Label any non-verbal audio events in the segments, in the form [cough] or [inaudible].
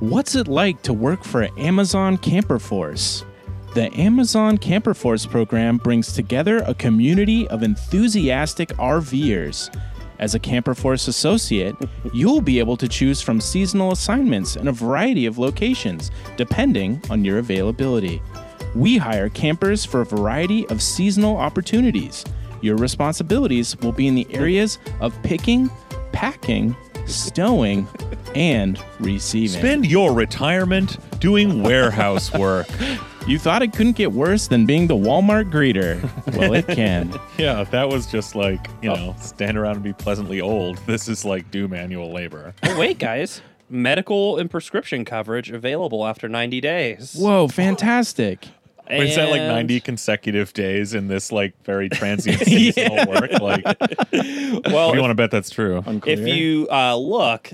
What's it like to work for Amazon Camper Force? The Amazon Camper Force program brings together a community of enthusiastic RVers. As a Camper Force associate, you'll be able to choose from seasonal assignments in a variety of locations, depending on your availability. We hire campers for a variety of seasonal opportunities. Your responsibilities will be in the areas of picking, packing, stowing, and receiving. Spend your retirement doing warehouse [laughs] work. You thought it couldn't get worse than being the Walmart greeter. Well, it can. [laughs] yeah, that was just like, you oh. know, stand around and be pleasantly old. This is like do manual labor. [laughs] Oh, wait, guys. Medical and prescription coverage available after 90 days. Whoa, fantastic. Wait, is that like 90 consecutive days in this like very transient [laughs] seasonal work? Like, [laughs] what do Well, you want to bet that's true? if you uh, look,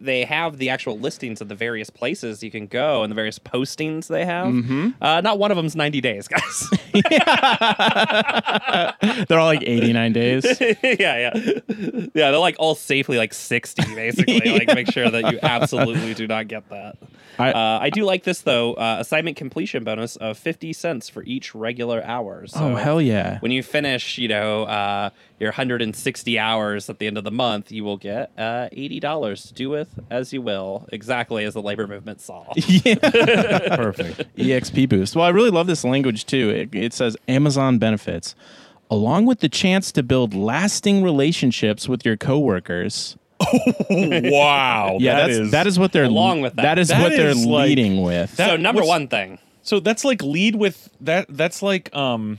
they have the actual listings of the various places you can go and the various postings they have. Mm-hmm. Uh, not one of them's 90 days, [laughs] guys. They're all like 89 days. yeah, yeah. Yeah, they're like all safely like 60, basically. Like, make sure that you absolutely do not get that. I- uh, I do like this, though. Uh, assignment completion bonus of 50 cents for each regular hour. So Oh, hell yeah. when you finish, you know, uh, your 160 hours at the end of the month, you will get uh, $80 to do with as you will, exactly as the labor movement saw. [laughs] [laughs] Perfect. EXP boost. Well, I really love this language too. It, it says Amazon benefits, along with the chance to build lasting relationships with your coworkers. Wow. Yeah, that that's is- that is what they're Along with that. That is That what they're like- leading with. that- so, number one thing. So that's like lead with that. That's like um,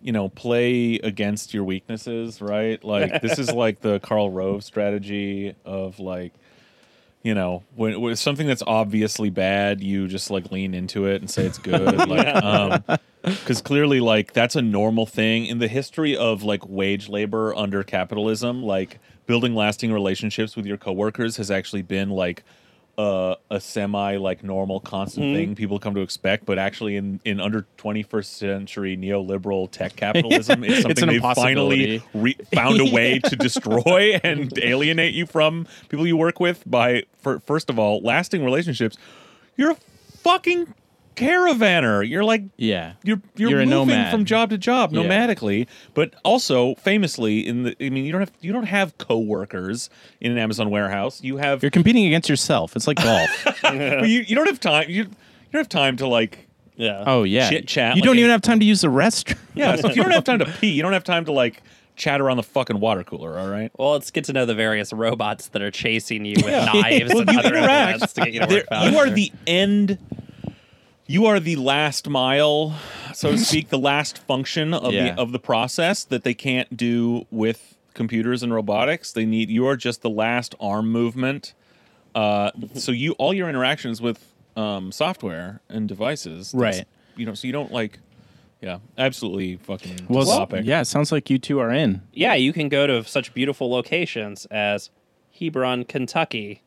you know, play against your weaknesses, right? Like [laughs] this is like the Karl Rove strategy of like, you know, when, when something that's obviously bad, you just like lean into it and say it's good. [laughs] like, um, because clearly, like that's a normal thing in the history of like wage labor under capitalism. Like building lasting relationships with your coworkers has actually been like a, a semi like normal constant Mm-hmm. thing people come to expect but actually in in under 21st century neoliberal tech [laughs] capitalism it's It's something an they've finally re- found a way to destroy [laughs] and alienate you from people you work with by for, first of all lasting relationships. You're a fucking caravanner you're like yeah. you're you're, You're moving nomad. from job to job Yeah. nomadically, but also famously in the I mean you don't have you don't have coworkers in an Amazon warehouse. You have You're competing against yourself. It's like golf. [laughs] but you, you don't have time you, you don't have time to like Yeah. oh yeah. Chit chat You like don't a- even have time to use the restroom. yeah, so if you don't have [laughs] time to pee, you don't have time to like chat around the fucking water cooler, all right? Well, it's good to know the various robots that are chasing you with knives Well, and you other interact. to get you to work faster. you are the end you are the last mile, so to [laughs] speak, the last function of Yeah. the of the process that they can't do with computers and robotics. They need you are just the last arm movement. Uh, so you all your interactions with um, software and devices, Right. You know, so you don't like, yeah, absolutely fucking Well, topic. yeah, it sounds like you two are in. yeah, you can go to such beautiful locations as Hebron, Kentucky,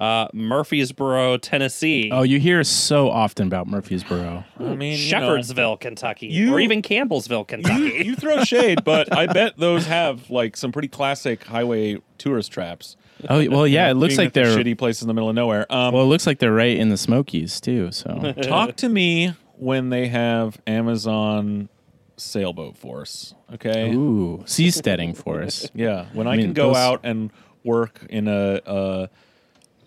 uh, Murfreesboro, Tennessee, Oh, you hear so often about Murfreesboro. I mean, you know, Kentucky, You- or even Campbellsville, Kentucky. you throw shade, but I bet those have like some pretty classic highway tourist traps. Oh well, yeah. It looks like they're shitty places in the middle of nowhere. Um, well. It looks like they're right in the Smokies too. So [laughs] talk to me when they have Amazon sailboat force. Okay. ooh, seasteading for us. Yeah. When I, I mean, can go those- out and work in a, a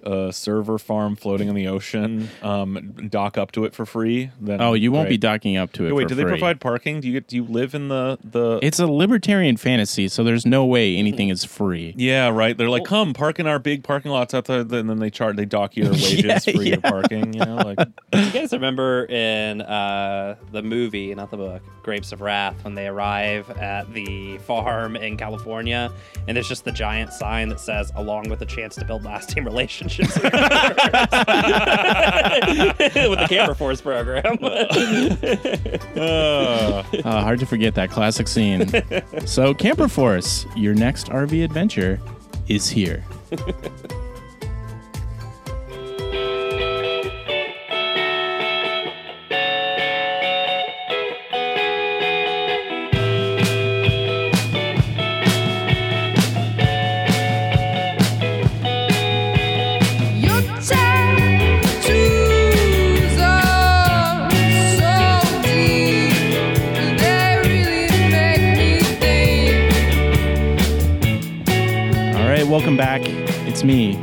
a server farm floating in the ocean, um, dock up to it for free. Then Oh, you won't be docking up to it. Hey, wait, for do they provide parking? Do you get? Do you live in the the? It's a libertarian fantasy, so there's no way anything is free. yeah, right. They're like, come park in our big parking lots out there, and then they chart, they dock your [laughs] wages Yeah, for your parking. You know, like [laughs] you guys remember in uh, the movie, not the book, Grapes of Wrath, when they arrive at the farm in California, and there's just the giant sign that says, "Along with a chance to build lasting [laughs] relationships." [laughs] with the Camper Force program. [laughs] Uh, hard to forget that classic scene. so, Camper Force, your next RV adventure is here. Back. It's me.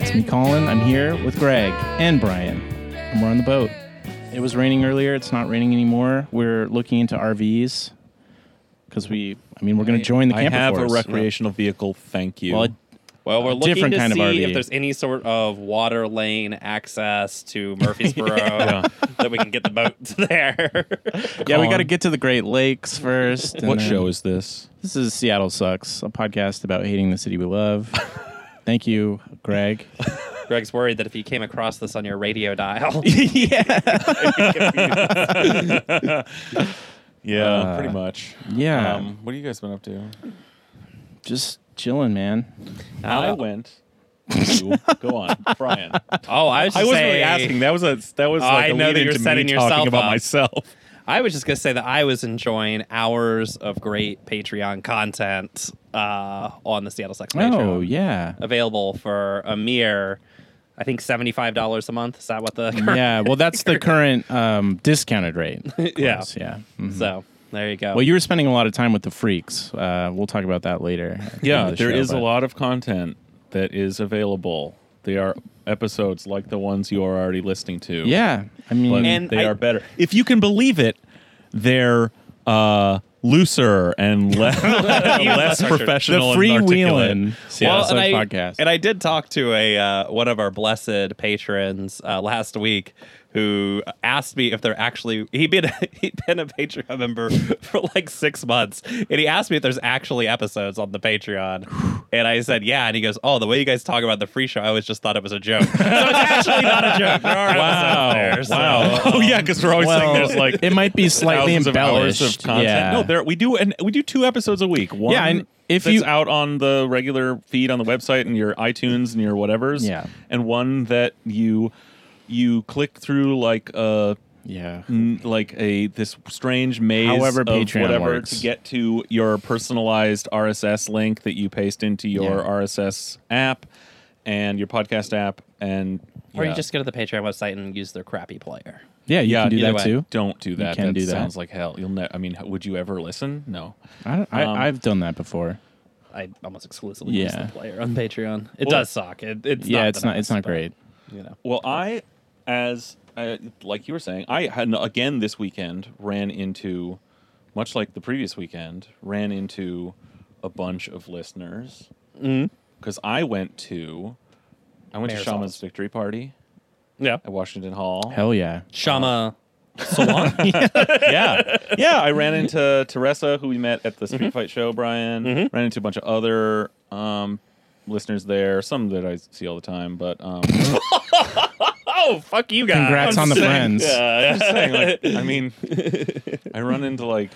It's me, Colin. I'm here with Greg and Brian, and we're on the boat. It was raining earlier. It's not raining anymore. We're looking into RVs because we, I mean, we're going to join the I camper have force. a recreational vehicle. Thank you. Well, Well, we're looking different to kind of see RV. if there's any sort of water lane access to Murfreesboro [laughs] Yeah. that we can get the boat [laughs] there. yeah, we got to get to the Great Lakes first. what then- show is this? This is Seattle Sucks, a podcast about hating the city we love. [laughs] Thank you, Greg. Greg's worried that if he came across this on your radio dial, Yeah, Uh, pretty much. Yeah, Um, what have you guys been up to? just chilling, man. I Uh, went. to- go on, [laughs] Brian. oh, I was. I wasn't saying, really asking. That was a that was like I a know lead that you're into setting me yourself talking about up. myself. I was just gonna say that I was enjoying hours of great Patreon content uh, on the Seattle Sucks Patreon. Oh yeah, available for a mere, I think seventy five dollars a month. Is that what the current yeah. Well, that's the [laughs] current um, discounted rate. of [laughs] Yeah. course, yeah. Mhm. So there you go. Well, you were spending a lot of time with the freaks. Uh, we'll talk about that later. Yeah, end of the there show, is a lot of content that is available. They are episodes like the ones you are already listening to. Yeah, I mean, but And they I- are better. If you can believe it, they're uh, looser and [laughs] le- less professional. the and articulate. freewheeling Seattle Well, Sucks and I, podcast. and I did talk to a uh, one of our blessed patrons uh, last week who asked me if they're actually he'd been [laughs] he'd been a Patreon member [laughs] for like six months, and he asked me if there's actually episodes on the Patreon, and I said yeah, and he goes, oh, the way you guys talk about the free show, I always just thought it was a joke. so it's actually not a joke. There are Wow! episodes there. wow! Oh yeah, because we're always saying there's like it might be slightly thousands of embellished. of content. Yeah. No, there we do, and we do two episodes a week. One Yeah, and if that's you- out on the regular feed on the website and your iTunes and your whatever's. Yeah. and one that you you click through like a yeah. n- like a this strange maze However of Patreon whatever works. to get to your personalized RSS link that you paste into your Yeah. RSS app and your podcast app and Or yeah. you just go to the Patreon website and use their crappy player. Yeah, you yeah can do either that way. too. don't do that. can that do that. sounds like hell. You'll ne- I mean, would you ever listen? No. I, don't- I, Um, I've done that before. I almost exclusively use Yeah. the player on Patreon. It Well- does suck. It, it's yeah, not it's the not. It's best, not but, great. You know. Well, I, as uh, like you were saying, I had again this weekend ran into, much like the previous weekend, ran into a bunch of listeners Mm-hmm. because I went to, I went Mayor's to Kshama's office. victory party Yeah. at Washington Hall. Hell yeah. Kshama Sawant. [laughs] yeah, yeah. I ran into Teresa, who we met at the Street Mm-hmm. Fight show. Brian ran into a bunch of other um, listeners there, some that I see all the time, but um, [laughs] oh, fuck you guys. Congrats on the friends. I'm saying, like, I [laughs] mean, I run into like.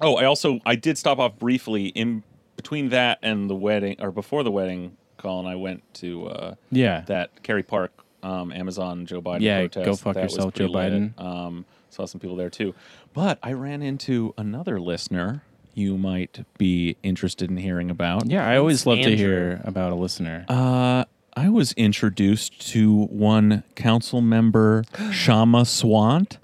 Oh, I also I did stop off briefly in between that and the wedding, or before the wedding. Colin, I went to uh, Yeah. that Kerry Park um, Amazon Joe Biden Yeah, protest. go fuck That yourself, pretty Joe lit. Biden. Um, saw some people there too, but I ran into another listener you might be interested in hearing about. Yeah, I always love to hear about a listener. Uh, I was introduced to one council member, Kshama Sawant,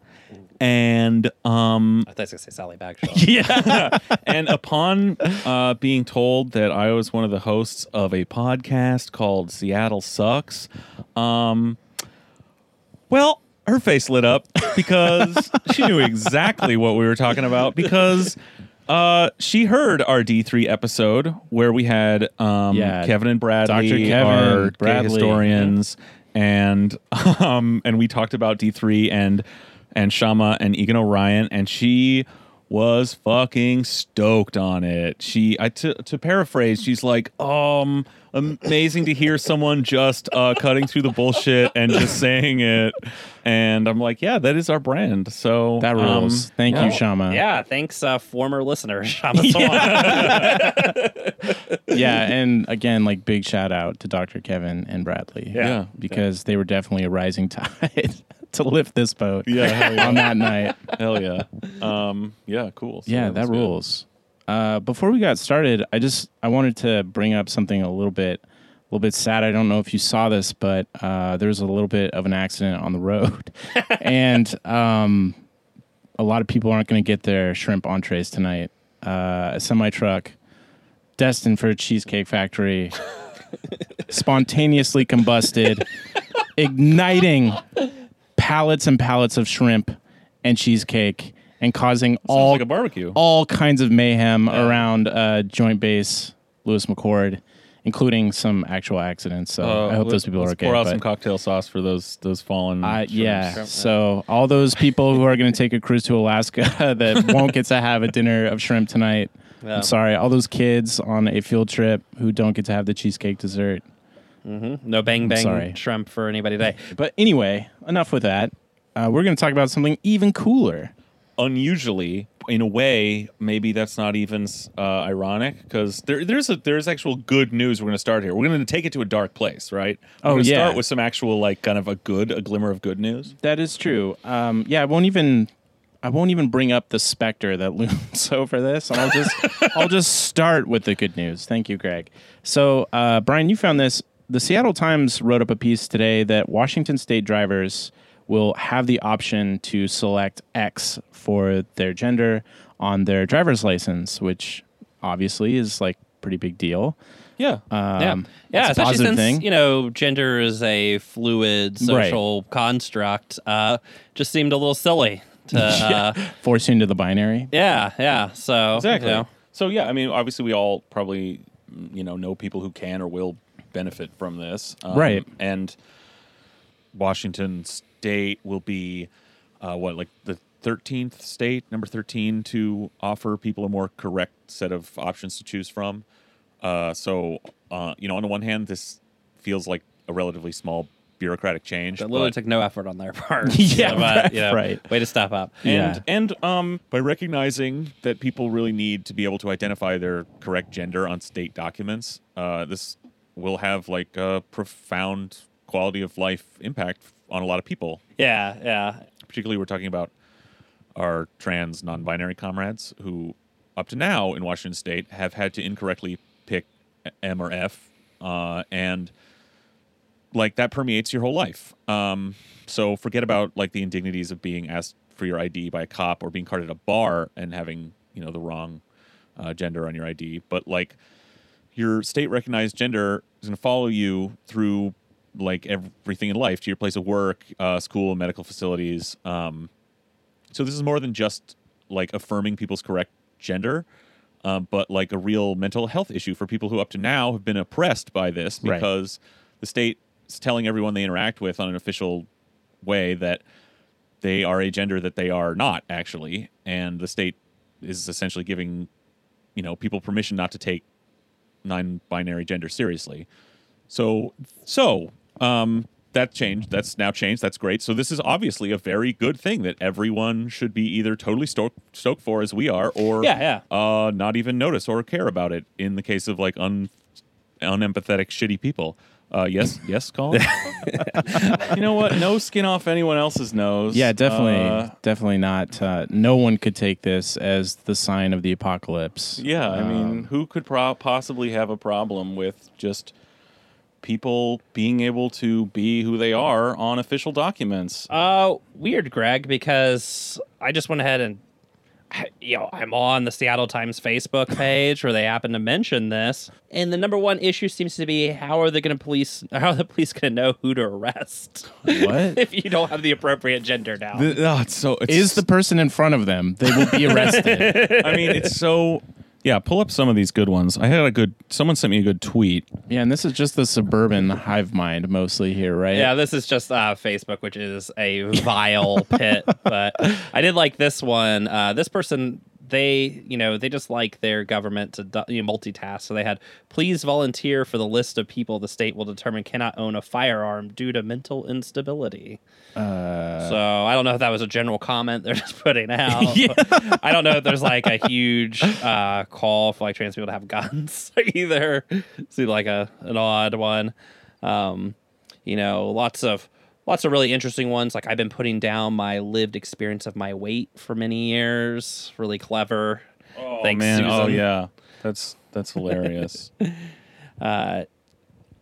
and um, I thought I was gonna say Sally Bagshaw. [laughs] yeah, and upon uh, being told that I was one of the hosts of a podcast called Seattle Sucks, um, well, her face lit up because she knew exactly what we were talking about because. Uh, she heard our D three episode where we had um, Yeah, Kevin and Bradley, Dr. Kevin, our gay Bradley. historians, and [laughs] um, and we talked about D three and and Kshama and Egan Orion, and she was fucking stoked on it. She, I to to paraphrase, she's like, um, amazing to hear someone just uh, cutting through the bullshit and just saying it. And I'm like, yeah, that is our brand. So That um, rules. Thank yeah. you, Kshama. yeah, thanks, uh, former listener Kshama [laughs] Sawant. [laughs] yeah, and again, like big shout out to Dr. Kevin and Bradley. Yeah. because they were definitely a rising tide [laughs] to lift this boat. Yeah, yeah. on that night. Hell yeah. Um, yeah, cool. So yeah, was that good. Uh, before we got started, I just I wanted to bring up something a little bit, a little bit sad. I don't know if you saw this, but uh, there was a little bit of an accident on the road, [laughs] and um, a lot of people aren't going to get their shrimp entrees tonight. Uh, a semi truck destined for a cheesecake factory [laughs] spontaneously combusted, igniting pallets and pallets of shrimp and cheesecake and causing all like a barbecue. all kinds of mayhem around uh, Joint Base Lewis McChord, including some actual accidents. So Uh, I hope those people are okay. Pour out some cocktail sauce for those those fallen. uh, yeah. So all those people who are going to take a cruise to Alaska [laughs] that [laughs] won't get to have a dinner of shrimp tonight. Yeah. I'm sorry. All those kids on a field trip who don't get to have the cheesecake dessert. No bang bang sorry. shrimp for anybody today. But anyway, enough with that. Uh, we're going to talk about something even cooler. Unusually in a way maybe that's not even uh, ironic because there, there's a there's actual good news we're going to start here we're going to take it to a dark place right we're Oh, yeah. start with some actual like kind of a good a glimmer of good news That is true. Um, yeah, I won't even. I won't even bring up the specter that [laughs] looms over this. I'll just I'll just start with the good news. Thank you, Greg. So, uh, Brian, you found this. The Seattle Times wrote up a piece today that Washington State drivers will have the option to select X for their gender on their driver's license, which obviously is like pretty big deal. yeah yeah, Um, yeah. it's a Especially positive since thing. you know gender is a fluid social construct. Uh, just seemed a little silly to. [laughs] uh, Force you into the binary. yeah, yeah. So exactly you know, so yeah i mean obviously we all probably you know know people who can or will benefit from this um, Right. and washington state will be uh, what like the 13th state number 13 to offer people a more correct set of options to choose from uh, so uh, you know on the one hand this feels like a relatively small bureaucratic change that literally but- took no effort on their [laughs] part. Yeah, but, you know, right. Way to step up. Yeah. and and um, by recognizing that people really need to be able to identify their correct gender on state documents, uh, this will have like a profound quality of life impact on a lot of people. Yeah, yeah. Particularly, we're talking about our trans non-binary comrades who, up to now in Washington State, have had to incorrectly pick M or F, uh, and like that permeates your whole life. Um, so forget about like the indignities of being asked for your ID by a cop or being carded at a bar and having you know the wrong uh, gender on your ID. But like your state recognized gender is going to follow you through like everything in life to your place of work, uh, school, medical facilities. Um, so this is more than just like affirming people's correct gender. Um, but like a real mental health issue for people who up to now have been oppressed by this Right. because the state is telling everyone they interact with on an official way that they are a gender that they are not actually, and the state is essentially giving you know people permission not to take non-binary gender seriously. So so um, that changed. That's now changed. That's great. So this is obviously a very good thing that everyone should be either totally stoked, stoked for as we are, or Yeah, yeah. uh, not even notice or care about it. In the case of like un unempathetic, shitty people. Uh, yes, yes, Colin. [laughs] You know what? No skin off anyone else's nose. Yeah, definitely, Uh, definitely not. Uh, no one could take this as the sign of the apocalypse. yeah, I mean, Um, who could pro- possibly have a problem with just people being able to be who they are on official documents? Uh, weird, Greg, because I just went ahead and, you know, I'm on the Seattle Times Facebook [laughs] page where they happen to mention this, and the number one issue seems to be how are they going to police? [laughs] How are the police going to know who to arrest What [laughs] if you don't have the appropriate gender down? The- oh, it's so it's, is the person in front of them? They will be arrested. I mean, it's so. Yeah, pull up some of these good ones. I had a good. Someone sent me a good tweet. yeah, and this is just the suburban hive mind mostly here, right? Yeah, this is just uh, Facebook, which is a vile [laughs] pit. But I did like this one. Uh, this person, they, you know, they just like their government to you know, multitask. So they had, please volunteer for the list of people the state will determine cannot own a firearm due to mental instability. Uh, so I don't know if that was a general comment they're [laughs] just putting out. I don't know if there's like a huge uh, call for like trans people to have guns [laughs] either. See like a an odd one. Um, you know, lots of lots of really interesting ones. Like I've been putting down my lived experience of my weight for many years. Really clever. Oh Thanks, man! Oh yeah, that's that's [laughs] hilarious. Uh,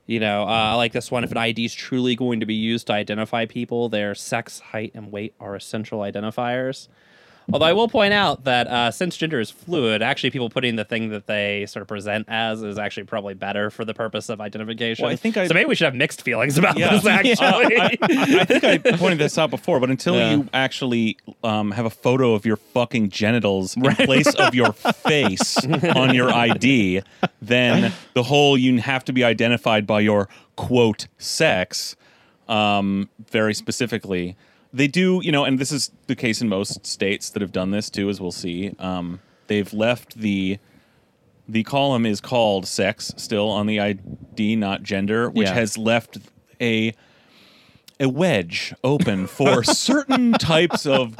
you know, uh, I like this one. If an ID is truly going to be used to identify people, their sex, height, and weight are essential identifiers. Although I will point out that uh, since gender is fluid, actually people putting the thing that they sort of present as is actually probably better for the purpose of identification. Well, I think I- so maybe we should have mixed feelings about Yeah. this. [laughs] Actually, I, I- I think I pointed this out before, but until Yeah. you actually um, have a photo of your fucking genitals in place of your face [laughs] on your ID, then the whole you have to be identified by your quote sex um, very specifically. They do, you know, and this is the case in most states that have done this too, as we'll see. Um, they've left the the column is called sex still on the ID, not gender, which Yeah. has left a a wedge open for [laughs] certain types of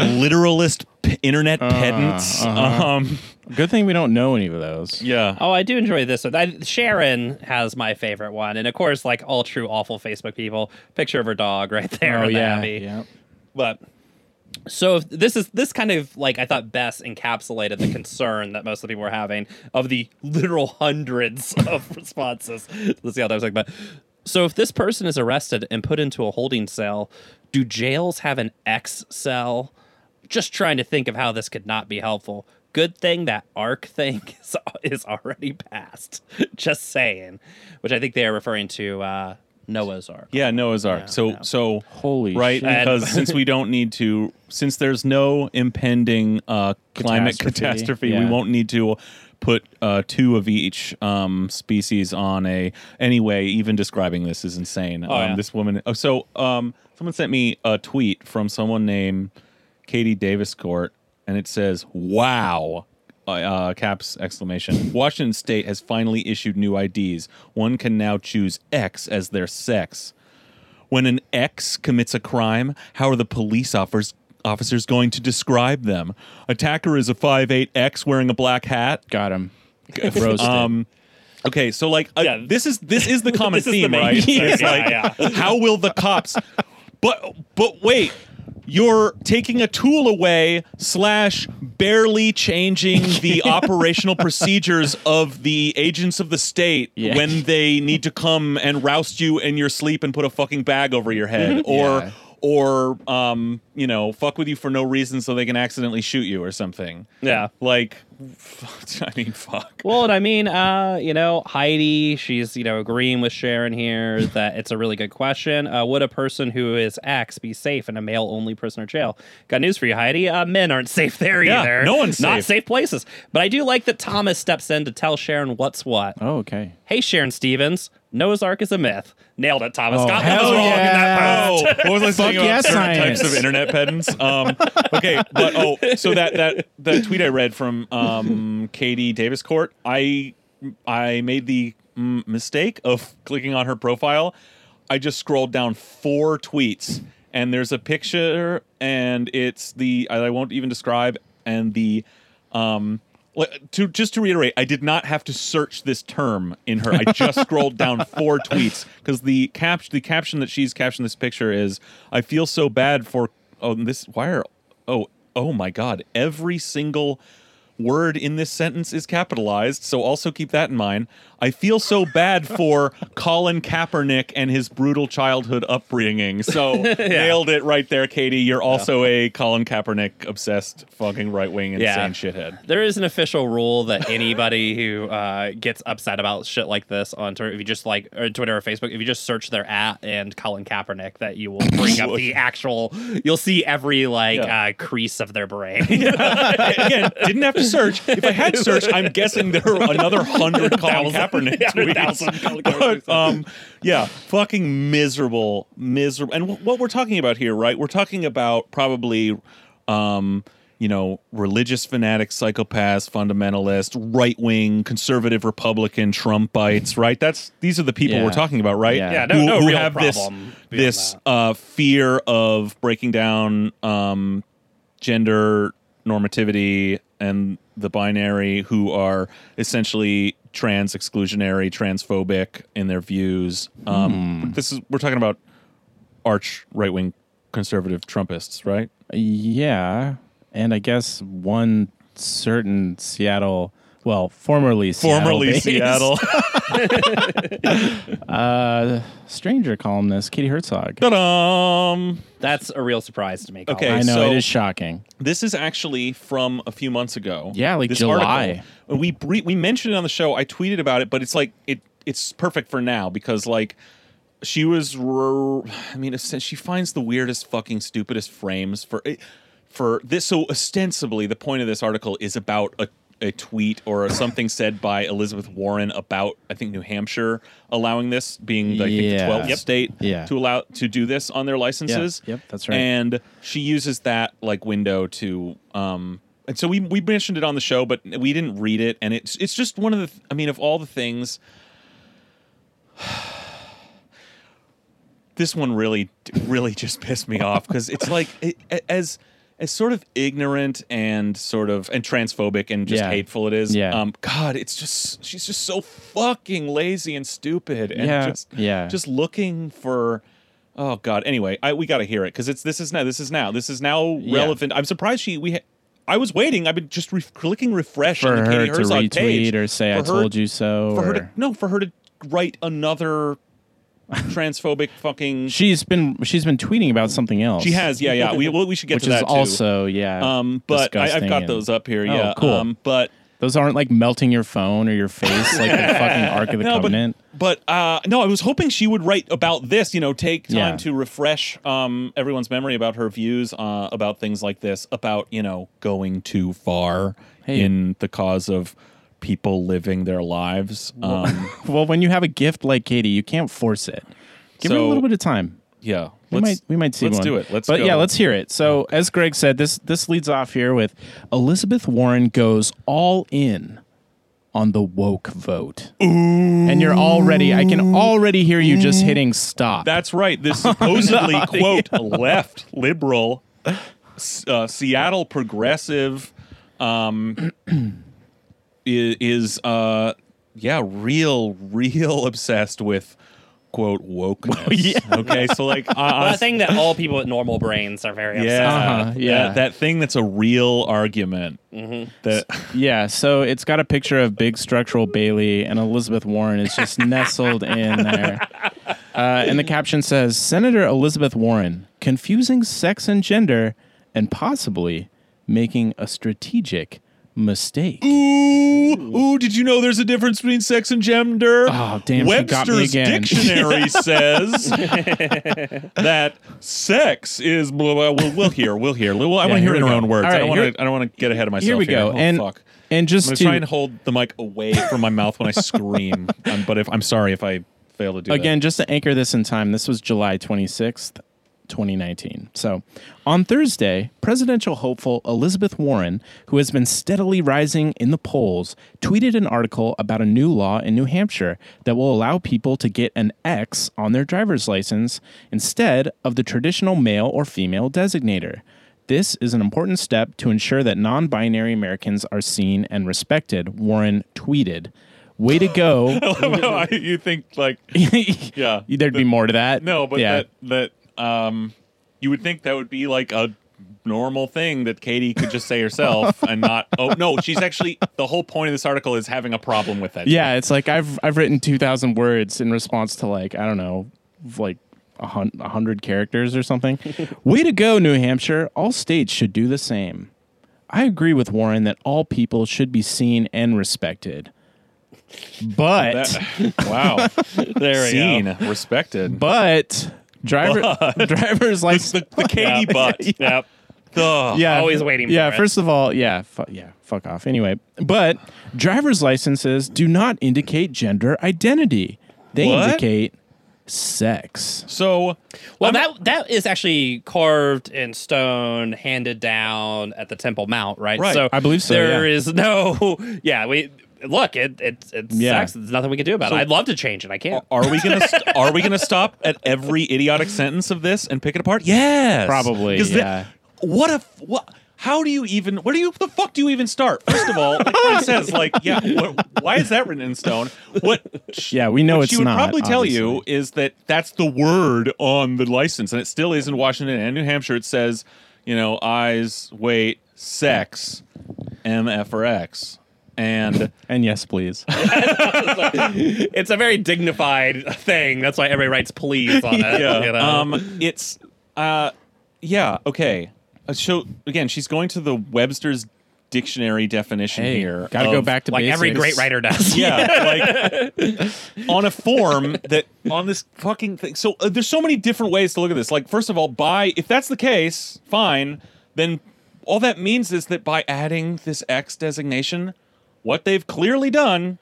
literalist internet pedants. uh-huh. Um, Good thing we don't know any of those. yeah. Oh, I do enjoy this one. I, Sharon has my favorite one, and of course, like all true awful Facebook people, picture of her dog right [laughs] there. Oh in the yeah. Yeah. But so if this is this kind of like I thought best encapsulated the concern that most of the people were having of the literal hundreds [laughs] of responses. Let's see how that was like. But so if this person is arrested and put into a holding cell, do jails have an X cell? Just trying to think of how this could not be helpful. Good thing that ARC thing [laughs] is, is already passed. [laughs] Just saying, which I think they are referring to uh, Noah's Ark. Yeah, Noah's Ark. Yeah, so yeah. so Holy right shit. Because since we don't need to since there's no impending uh, climate Catastrophe, catastrophe, we won't need to put uh, two of each um, species on a anyway even describing this is insane um, yeah. this woman oh, so um, someone sent me a tweet from someone named katie davis court and it says wow uh, uh, caps exclamation washington state has finally issued new ids one can now choose x as their sex when an X commits a crime, how are the police officers officers going to describe them? Attacker is a 5'8 X wearing a black hat. Got him. Roasted. Um Okay, so like uh, Yeah. this is this is the [laughs] common is the theme, right? Yeah, like yeah. how will the cops But but wait, you're taking a tool away slash barely changing the [laughs] operational procedures of the agents of the state Yeah. when they need to come and roust you in your sleep and put a fucking bag over your head [laughs] or Yeah. Or um you know fuck with you for no reason so they can accidentally shoot you or something Yeah. like [laughs] i mean fuck Well, and I mean, uh, you know, Heidi, she's, you know, agreeing with Sharon here [laughs] that it's a really good question. Uh, would a person who is X be safe in a male only prisoner jail? Got news for you, Heidi. Uh, men aren't safe there Yeah, either. no one's Not safe. safe places. But I do like that Thomas steps in to tell Sharon what's what. oh, okay. Hey, Sharon Stevens, Noah's Ark is a myth. Nailed it, Thomas. Oh, nothing wrong in that yeah. post. Oh, what was I [laughs] saying about yeah, certain types of internet pedants? Um, [laughs] okay, but oh, so that that the tweet I read from um, Katie Davis Court, I I made the mm, mistake of clicking on her profile. I just scrolled down four tweets, and there's a picture, and it's the I won't even describe, and the um. To just to reiterate, I did not have to search this term in her. I just [laughs] scrolled down four tweets because the cap the caption that she's captioned this picture is "I feel so bad for oh this why are oh oh my god every single word in this sentence is capitalized so also keep that in mind i feel so bad [laughs] for colin kaepernick and his brutal childhood upbringing so [laughs] nailed it right there katie you're also a colin kaepernick obsessed fucking right-wing Yeah. insane shithead There is an official rule that anybody who uh, gets upset about shit like this on Twitter, if you just like or Twitter or Facebook, if you just search their at and Colin Kaepernick, that you will bring up the [laughs] actual. You'll see every like Yeah. uh, crease of their brain. again didn't have to search [laughs] if i had searched i'm guessing there are another hundred [laughs] colin kaepernick Yeah, tweets but, um, yeah, fucking miserable, miserable. And wh- what we're talking about here, right? We're talking about probably, um, you know, religious fanatics, psychopaths, fundamentalists, right wing, conservative, Republican, Trumpites, right? That's these are the people Yeah. we're talking about, right? Yeah. Yeah, no- who, no who real have this problem this uh, fear of breaking down um, gender normativity and the binary who are essentially trans exclusionary transphobic in their views. Um, this is we're talking about arch right-wing conservative trumpists right? Yeah, and I guess one certain Seattle Well, formerly Seattle. formerly based. Seattle. Uh, stranger columnist Katie Herzog. Ta-dam! That's a real surprise to me. Okay. I know so- it is shocking. This is actually from a few months ago. Yeah, like this July. article. We bre- we mentioned it on the show. I tweeted about it, but it's like it it's perfect for now because like she was. r- I mean, she finds the weirdest, fucking, stupidest frames for for this. So ostensibly, the point of this article is about a. A tweet or something said by Elizabeth Warren about I think New Hampshire allowing this being I think the twelfth Yep. state Yeah. to allow to do this on their licenses. Yep, that's right. And she uses that like window to um and so we we mentioned it on the show but we didn't read it and it's it's just one of the I mean of all the things [sighs] this one really really just pissed me off because it's like it, as as sort of ignorant and sort of and transphobic and just Yeah. hateful it is Yeah. um god it's just she's just so fucking lazy and stupid and Yeah, just yeah. just looking for oh god anyway I, we got to hear it because it's this is now this is now this is now relevant i'm surprised she we ha- i was waiting i've been just re- clicking refresh For on the her Katie to Herzog retweet page or say, for "I her- told you so," for her or- to no for her to write another transphobic fucking She's been she's been tweeting about something else. she has yeah yeah we, well, we should get which to is that too. also yeah. um but I, i've got and- those up here Oh, yeah cool. um but Those aren't like melting your phone or your face like the [laughs] fucking Ark of the no, Covenant. But, but uh, no, I was hoping she would write about this. You know, take time Yeah. to refresh um, everyone's memory about her views uh, about things like this, about you know going too far Hey. in the cause of people living their lives. Um, [laughs] well, when you have a gift like Katie, you can't force it. Give her a little bit of time. yeah, We might we might see let's one. do it. Let's but go. yeah, let's hear it. So as Greg said, this this leads off here with Elizabeth Warren goes all in on the woke vote. Ooh. And you're already I can already hear you just hitting stop. That's right. This [laughs] supposedly quote [laughs] left liberal uh, Seattle progressive um, i- is uh, yeah real real [laughs] obsessed with quote wokeness. [laughs] Okay, so like uh, Well, a thing that all people with normal brains are very yeah, about. Uh-huh, yeah. that, that thing that's a real argument Mm-hmm. that Yeah, so it's got a picture of big structural Bailey and Elizabeth Warren is just nestled in there. [laughs] Uh, and the caption says Senator Elizabeth Warren confusing sex and gender and possibly making a strategic mistake. Ooh, ooh, did you know there's a difference between sex and gender? Oh, damn, she got me Webster's again. dictionary [laughs] says [laughs] that sex is blah, blah, we'll, we'll hear, we'll hear. I Yeah, want to hear it in we her own words. All I don't want to I don't want to get ahead of myself Here we go. Oh, and fuck. and I'm just to to try and hold the mic away from my mouth when I scream. [laughs] Um, but if I'm sorry if I fail to do that. Again, just to anchor this in time, this was July 26th, 2019. So, on Thursday, presidential hopeful Elizabeth Warren, who has been steadily rising in the polls, tweeted an article about a new law in New Hampshire that will allow people to get an X on their driver's license instead of the traditional male or female designator. This is an important step to ensure that non binary Americans are seen and respected, Warren tweeted. Way to go. [laughs] you think like [laughs] yeah. There'd be more to that. No, but yeah. that that um you would think that would be like a normal thing that Katie could just say herself [laughs] and not oh no, she's actually the whole point of this article is having a problem with that. yeah, it's like I've I've written two thousand words in response to like I don't know, like a hun- a hundred characters or something. [laughs] Way to go, New Hampshire! All states should do the same. I agree with Warren that all people should be seen and respected. But That- wow. [laughs] There Seen, respected. but driver [laughs] [laughs] driver's license. the, the [laughs] Katie butt. Yep. Ugh. yeah, Always waiting Yeah, for it. first of all, yeah, fu- yeah, fuck off. Anyway, but driver's licenses do not indicate gender identity. They What? indicate sex. So Well, that that is actually carved in stone, handed down at the Temple Mount, right? Right. So I believe so, There yeah. is no, yeah. We look, it, it it's Yeah. sex. There's nothing we can do about So- it. I'd love to change it. I can't. are we gonna st- are we gonna [laughs] stop at every idiotic sentence of this and pick it apart? Yes, Probably, 'Cause the- yeah. what if what? How do you even? Where do you? The fuck do you even start? First of all, like Brian says, like, yeah, what, why is that written in stone? What? Yeah, we know what it's she would not, probably tell obviously. you is that that's the word on the license, and it still is in Washington and New Hampshire. It says, you know, eyes, weight, sex, M, F, or X. and And yes, please. [laughs] it's a very dignified thing. That's why everybody writes please on it. yeah, you know? um, it's uh, yeah, okay. Uh, So again, she's going to the Webster's dictionary definition Hey, here. gotta go of- back to like every great writer does. Yeah, [laughs] like on a form that on this fucking thing. So uh, there's so many different ways to look at this. Like, first of all, by if that's the case, fine. Then all that means is that by adding this X designation, what they've clearly done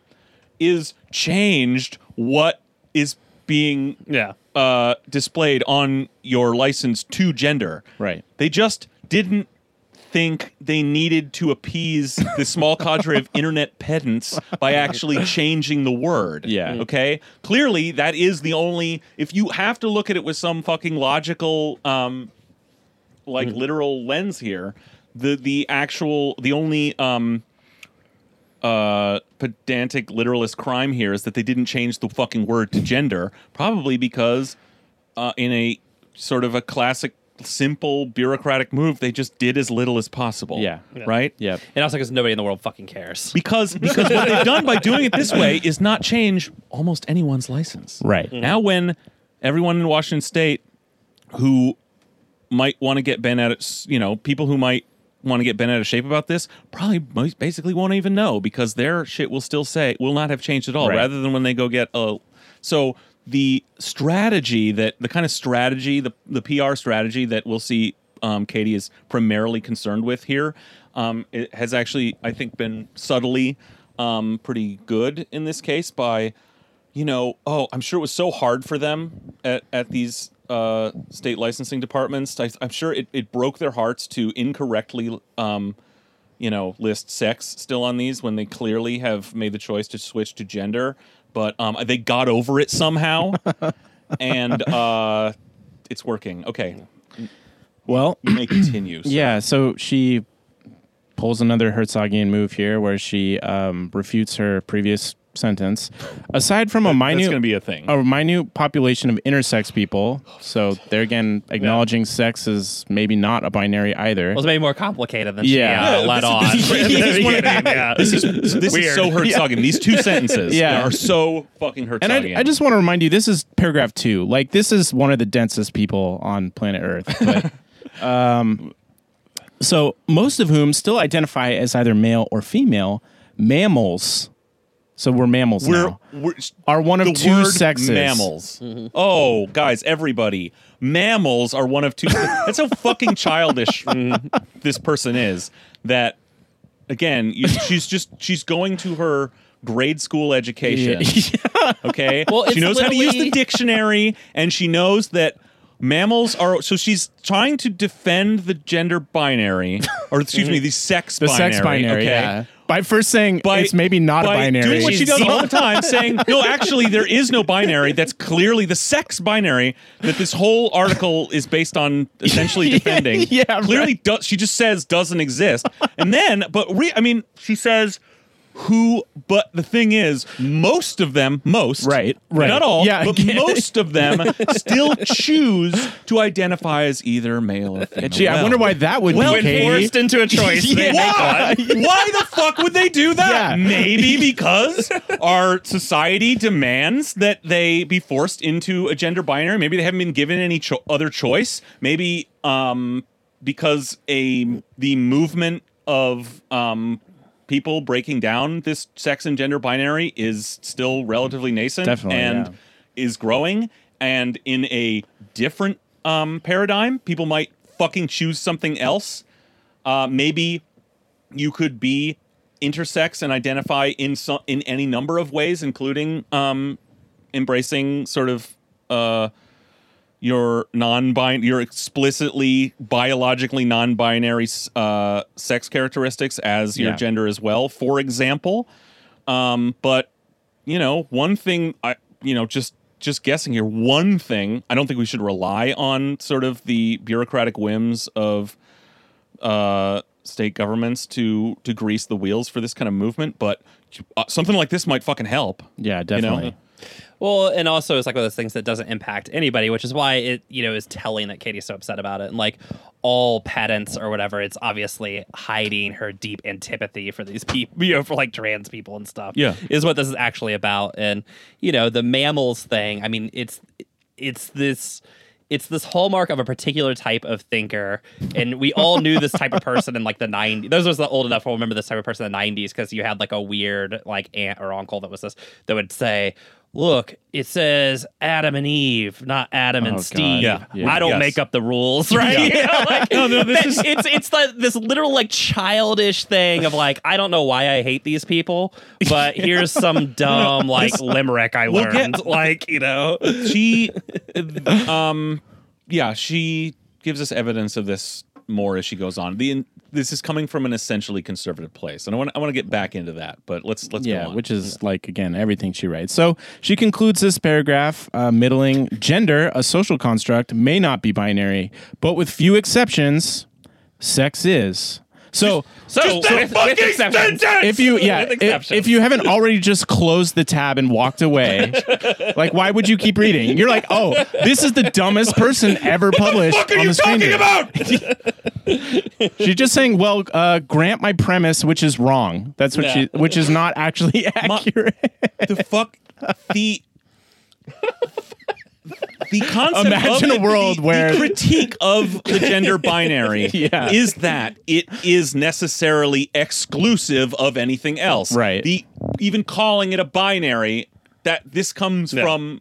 is changed what is being yeah. uh, displayed on your license to gender. Right. They just didn't think they needed to appease the small cadre of [laughs] internet pedants by actually changing the word. Yeah. Okay. Clearly, that is the only. If you have to look at it with some fucking logical, um, like literal lens here, the the actual the only um uh pedantic literalist crime here is that they didn't change the fucking word to gender probably because uh in a sort of a classic simple bureaucratic move they just did as little as possible Yeah. right yeah And also because nobody in the world fucking cares. because because what they've done by doing it this way is not change almost anyone's license Right. now when everyone in washington state who might want to get bent out of you know people who might want to get bent out of shape about this probably most basically won't even know because their shit will still say will not have changed at all Right. rather than when they go get a so the strategy that the kind of strategy the the PR strategy that we'll see um, Katie is primarily concerned with here um, it has actually I think been subtly um, pretty good in this case by you know, oh, I'm sure it was so hard for them at, at these uh, state licensing departments. I, I'm sure it, it broke their hearts to incorrectly, um, you know, list sex still on these when they clearly have made the choice to switch to gender. But um, they got over it somehow, [laughs] and uh, it's working. Okay, Well, you may continue. sir. yeah. So she pulls another Herzogian move here, where she um, refutes her previous sentence. Aside from a that's minute, going to be a thing. a minute population of intersex people, so they're again acknowledging sex is maybe not a binary either. It was maybe more complicated than Yeah. she uh, Yeah, let this on. this is- [laughs] this is one of- Yeah. This is this is so Herzogian. These two sentences Yeah. are so fucking Herzogian. And I, I just want to remind you, this is paragraph two. Like, this is one of the densest people on planet Earth. But, [laughs] um, so, most of whom still identify as either male or female. Mammals, so we're mammals we're, now, we're are one of the two word sexes. mammals. Oh, guys, everybody, mammals are one of two. [laughs] That's how fucking childish this person is. That again, you, she's just she's going to her grade school education. [laughs] Okay, Well, she it's knows how to use the dictionary, and she knows that. Mammals are so she's trying to defend the gender binary, or excuse me, the sex The binary. sex binary, okay? yeah. By first saying by it's maybe not a binary. Doing what she does all the time, saying no, actually there is no binary. That's clearly the sex binary that this whole article is based on, essentially [laughs] defending. Yeah, clearly do, she just says doesn't exist, and then but re, I mean she says who but the thing is most of them most Right, right. not all Yeah, but [laughs] most of them still choose to identify as either male or female Gee, I wonder why that would Well, be. when forced into a choice, [laughs] they make why? Why the fuck would they do that? Yeah. Maybe [laughs] because our society demands that they be forced into a gender binary. Maybe they haven't been given any cho- other choice. Maybe um, because a the movement of um, people breaking down this sex and gender binary is still relatively nascent Definitely, and yeah. is growing. And in a different um, paradigm, people might fucking choose something else. Uh, maybe you could be intersex and identify in some in any number of ways, including um, embracing sort of uh, your non-bin your explicitly biologically non-binary uh, sex characteristics as your Yeah. gender as well. For example, um, but you know, one thing I you know just just guessing here. One thing I don't think we should rely on sort of the bureaucratic whims of uh, state governments to to grease the wheels for this kind of movement, but uh, something like this might fucking help. Yeah, you know? Well, and also it's like one of those things that doesn't impact anybody, which is why it you know is telling that Katie's so upset about it. And like all pedants or whatever, it's obviously hiding her deep antipathy for these people, [laughs] you know, for like trans people and stuff. Yeah. is what this is actually about. And you know, the mammals thing. I mean, it's it's this it's this hallmark of a particular type of thinker and we all knew this type of [laughs] person in like the 90s those was the old enough will remember this type of person in the 90s because you had like a weird like aunt or uncle that was this that would say look it says adam and eve not adam Oh, and God. steve Yeah. Yeah. i don't Yes. make up the rules right [laughs] You know, [laughs] like, No, no, this is- it's it's the, this literal like childish thing of like i don't know why i hate these people but [laughs] here's some dumb like limerick i learned like you know she um yeah she gives us evidence of this more as she goes on the this is coming from an essentially conservative place and i want i want to get back into that but let's let's yeah, go on. which is like again everything she writes. So she concludes this paragraph, uh, middling gender, a social construct, may not be binary, but with few exceptions, sex is. So, so with, with exceptions. if you yeah, if, if you haven't already just closed the tab and walked away, like why would you keep reading? You're like, oh, this is the dumbest person ever published. what are on you the screen talking about [laughs] She's just saying, well, uh, grant my premise, which is wrong. That's what Yeah. she, which is not actually accurate. the fuck the the concept Imagine of a world the, where- the critique of the gender binary [laughs] Yeah. is that it is necessarily exclusive of anything else Right. the even calling it a binary that this comes Yeah. from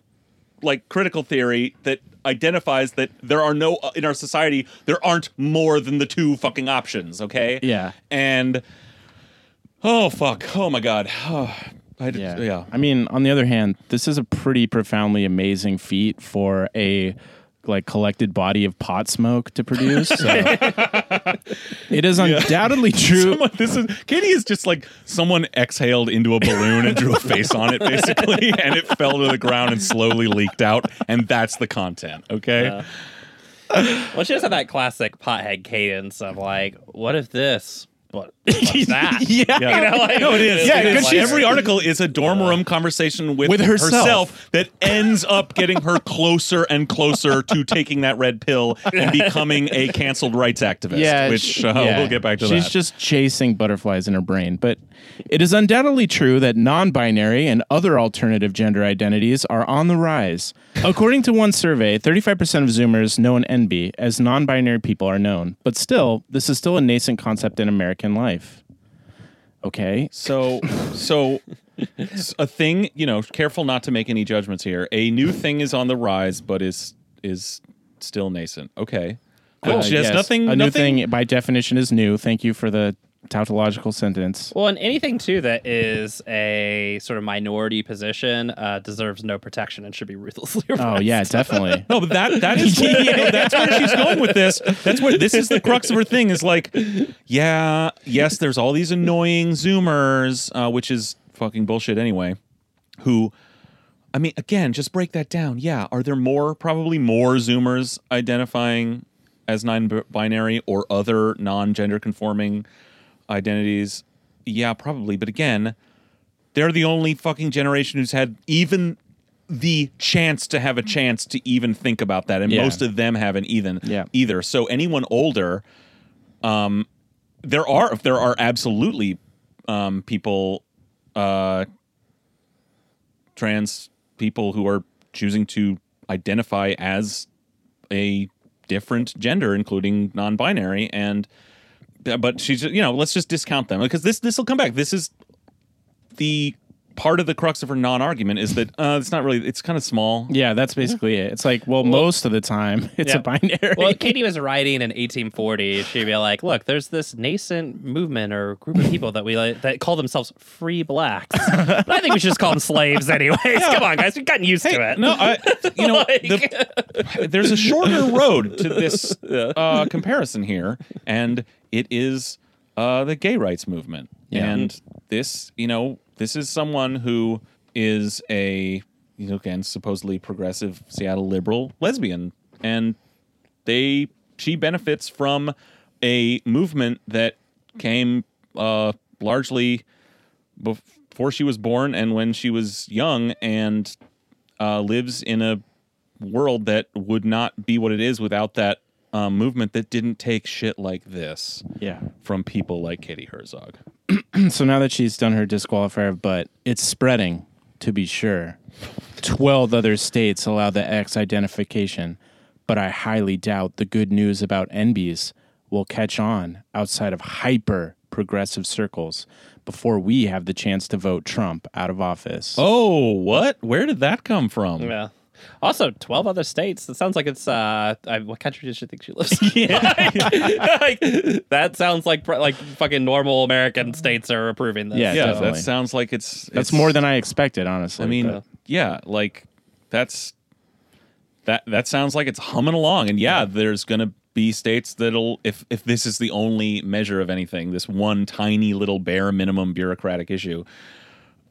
like critical theory that identifies that there are no uh, in our society there aren't more than the two fucking options okay Yeah. and oh fuck oh my god [sighs] oh, I, yeah. yeah I mean, on the other hand, this is a pretty profoundly amazing feat for a like collected body of pot smoke to produce. So [laughs] it is undoubtedly [laughs] true. Someone, this is Katie is just like someone exhaled into a balloon and drew a face on it, basically, [laughs] and it fell to the ground and slowly leaked out, and that's the content. Okay, Well, she does have that classic pothead cadence of like, what if this? What? What's [laughs] that? [laughs] Yeah. You know, like, no, it is. Yeah, It is. 'cause she's- every article is a dorm room conversation with, With herself. that ends up getting her closer and closer to taking that red pill and [laughs] becoming a canceled rights activist. Yeah, which she- uh, yeah. we'll get back to She's that. just chasing butterflies in her brain. But it is undoubtedly true that non binary and other alternative gender identities are on the rise. According to one survey, 35% of Zoomers know an NB as non binary people are known. But still, this is still a nascent concept in American life. Okay. So, so a thing, you know, careful not to make any judgments here. A new thing is on the rise, but is is still nascent. Okay, but Uh, she has yes. nothing. A new thing, by definition, is new. Thank you for the tautological sentence. Well, and anything too that is a sort of minority position uh, deserves no protection and should be ruthlessly Oh repressed. yeah, definitely. [laughs] No, but that that is where, that's where she's going with this. That's where this is the crux of her thing. Is like, yeah, yes, there's all these annoying Zoomers, uh, which is fucking bullshit anyway. Who, I mean, again, just break that down. Yeah, are there more? Probably more Zoomers identifying as non-binary or other non-gender conforming identities. Yeah, probably. But again, they're the only fucking generation who's had even the chance to have a chance to even think about that, and Yeah. most of them haven't even Yeah. either. So anyone older, um, there are there are absolutely um, people, uh, trans people who are choosing to identify as a different gender, including non-binary, and but she's you know let's just discount them because this this will come back. This is the part of the crux of her non-argument is that uh, it's not really it's kind of small. Yeah, that's basically it. It's like, well, most of the time, [laughs] it's Yeah. a binary. Well, if Katie was writing in 1840, she'd be like, "Look, there's this nascent movement or group of people that we like, that call themselves free blacks. [laughs] but I think we should just call them slaves, anyways. Come on, guys, we've gotten used to it. No, I, you know, [laughs] Like- the, there's a shorter road to this uh, comparison here, and it is uh, the gay rights movement. Yeah. And this, you know, this is someone who is a, you know, again, supposedly progressive Seattle liberal lesbian, and they she benefits from a movement that came uh, largely before she was born and when she was young and uh, lives in a world that would not be what it is without that um, movement that didn't take shit like this Yeah. from people like Katie Herzog. [clears throat] So now that she's done her disqualifier, but it's spreading, to be sure. 12 other states allow the X identification, but I highly doubt the good news about NBs will catch on outside of hyper progressive circles before we have the chance to vote Trump out of office. Oh, what? Where did that come from? Yeah. Also, twelve other states. It sounds like it's uh, I, what country does she think she lives? [laughs] in? [laughs] like, that sounds like like fucking normal American states are approving this. Yeah, Yeah, definitely. that sounds like it's. That's more than I expected, honestly. I mean, Yeah. yeah, like that's that. That sounds like it's humming along, and yeah, there's gonna be states that'll if if this is the only measure of anything, this one tiny little bare minimum bureaucratic issue,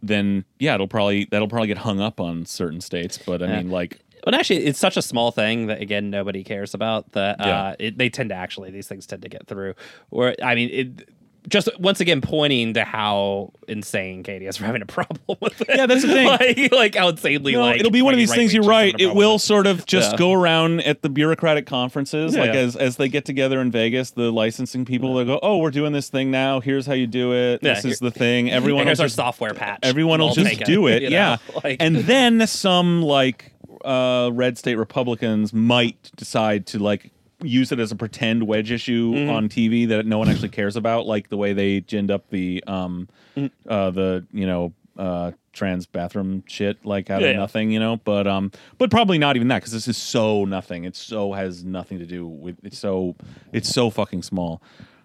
then yeah, it'll probably that'll probably get hung up on certain states. But I Yeah. mean, like But actually, it's such a small thing that again nobody cares about. That Yeah. uh, it, they tend to actually these things tend to get through. Or I mean, it just once again pointing to how insane Katie is for having a problem with it. Yeah, that's the thing. [laughs] like, like how insanely No, like it'll be one of these things. You're right. It will sort of just Yeah. go around at the bureaucratic conferences, Yeah. like as as they get together in Vegas. The licensing people they go, "Oh, we're doing this thing now. Here's how you do it. Yeah, this is the thing." Everyone Here's our just software patch. everyone will just do it. [laughs] know? yeah, Like- and [laughs] then some like uh, red state Republicans might decide to like use it as a pretend wedge issue Mm-hmm. on TV that no one actually cares about, like the way they ginned up the um Mm-hmm. uh the you know uh trans bathroom shit like out Yeah, of yeah. nothing, you know. But um, but probably not even that because this is so nothing. It so has nothing to do with it's so it's so fucking small.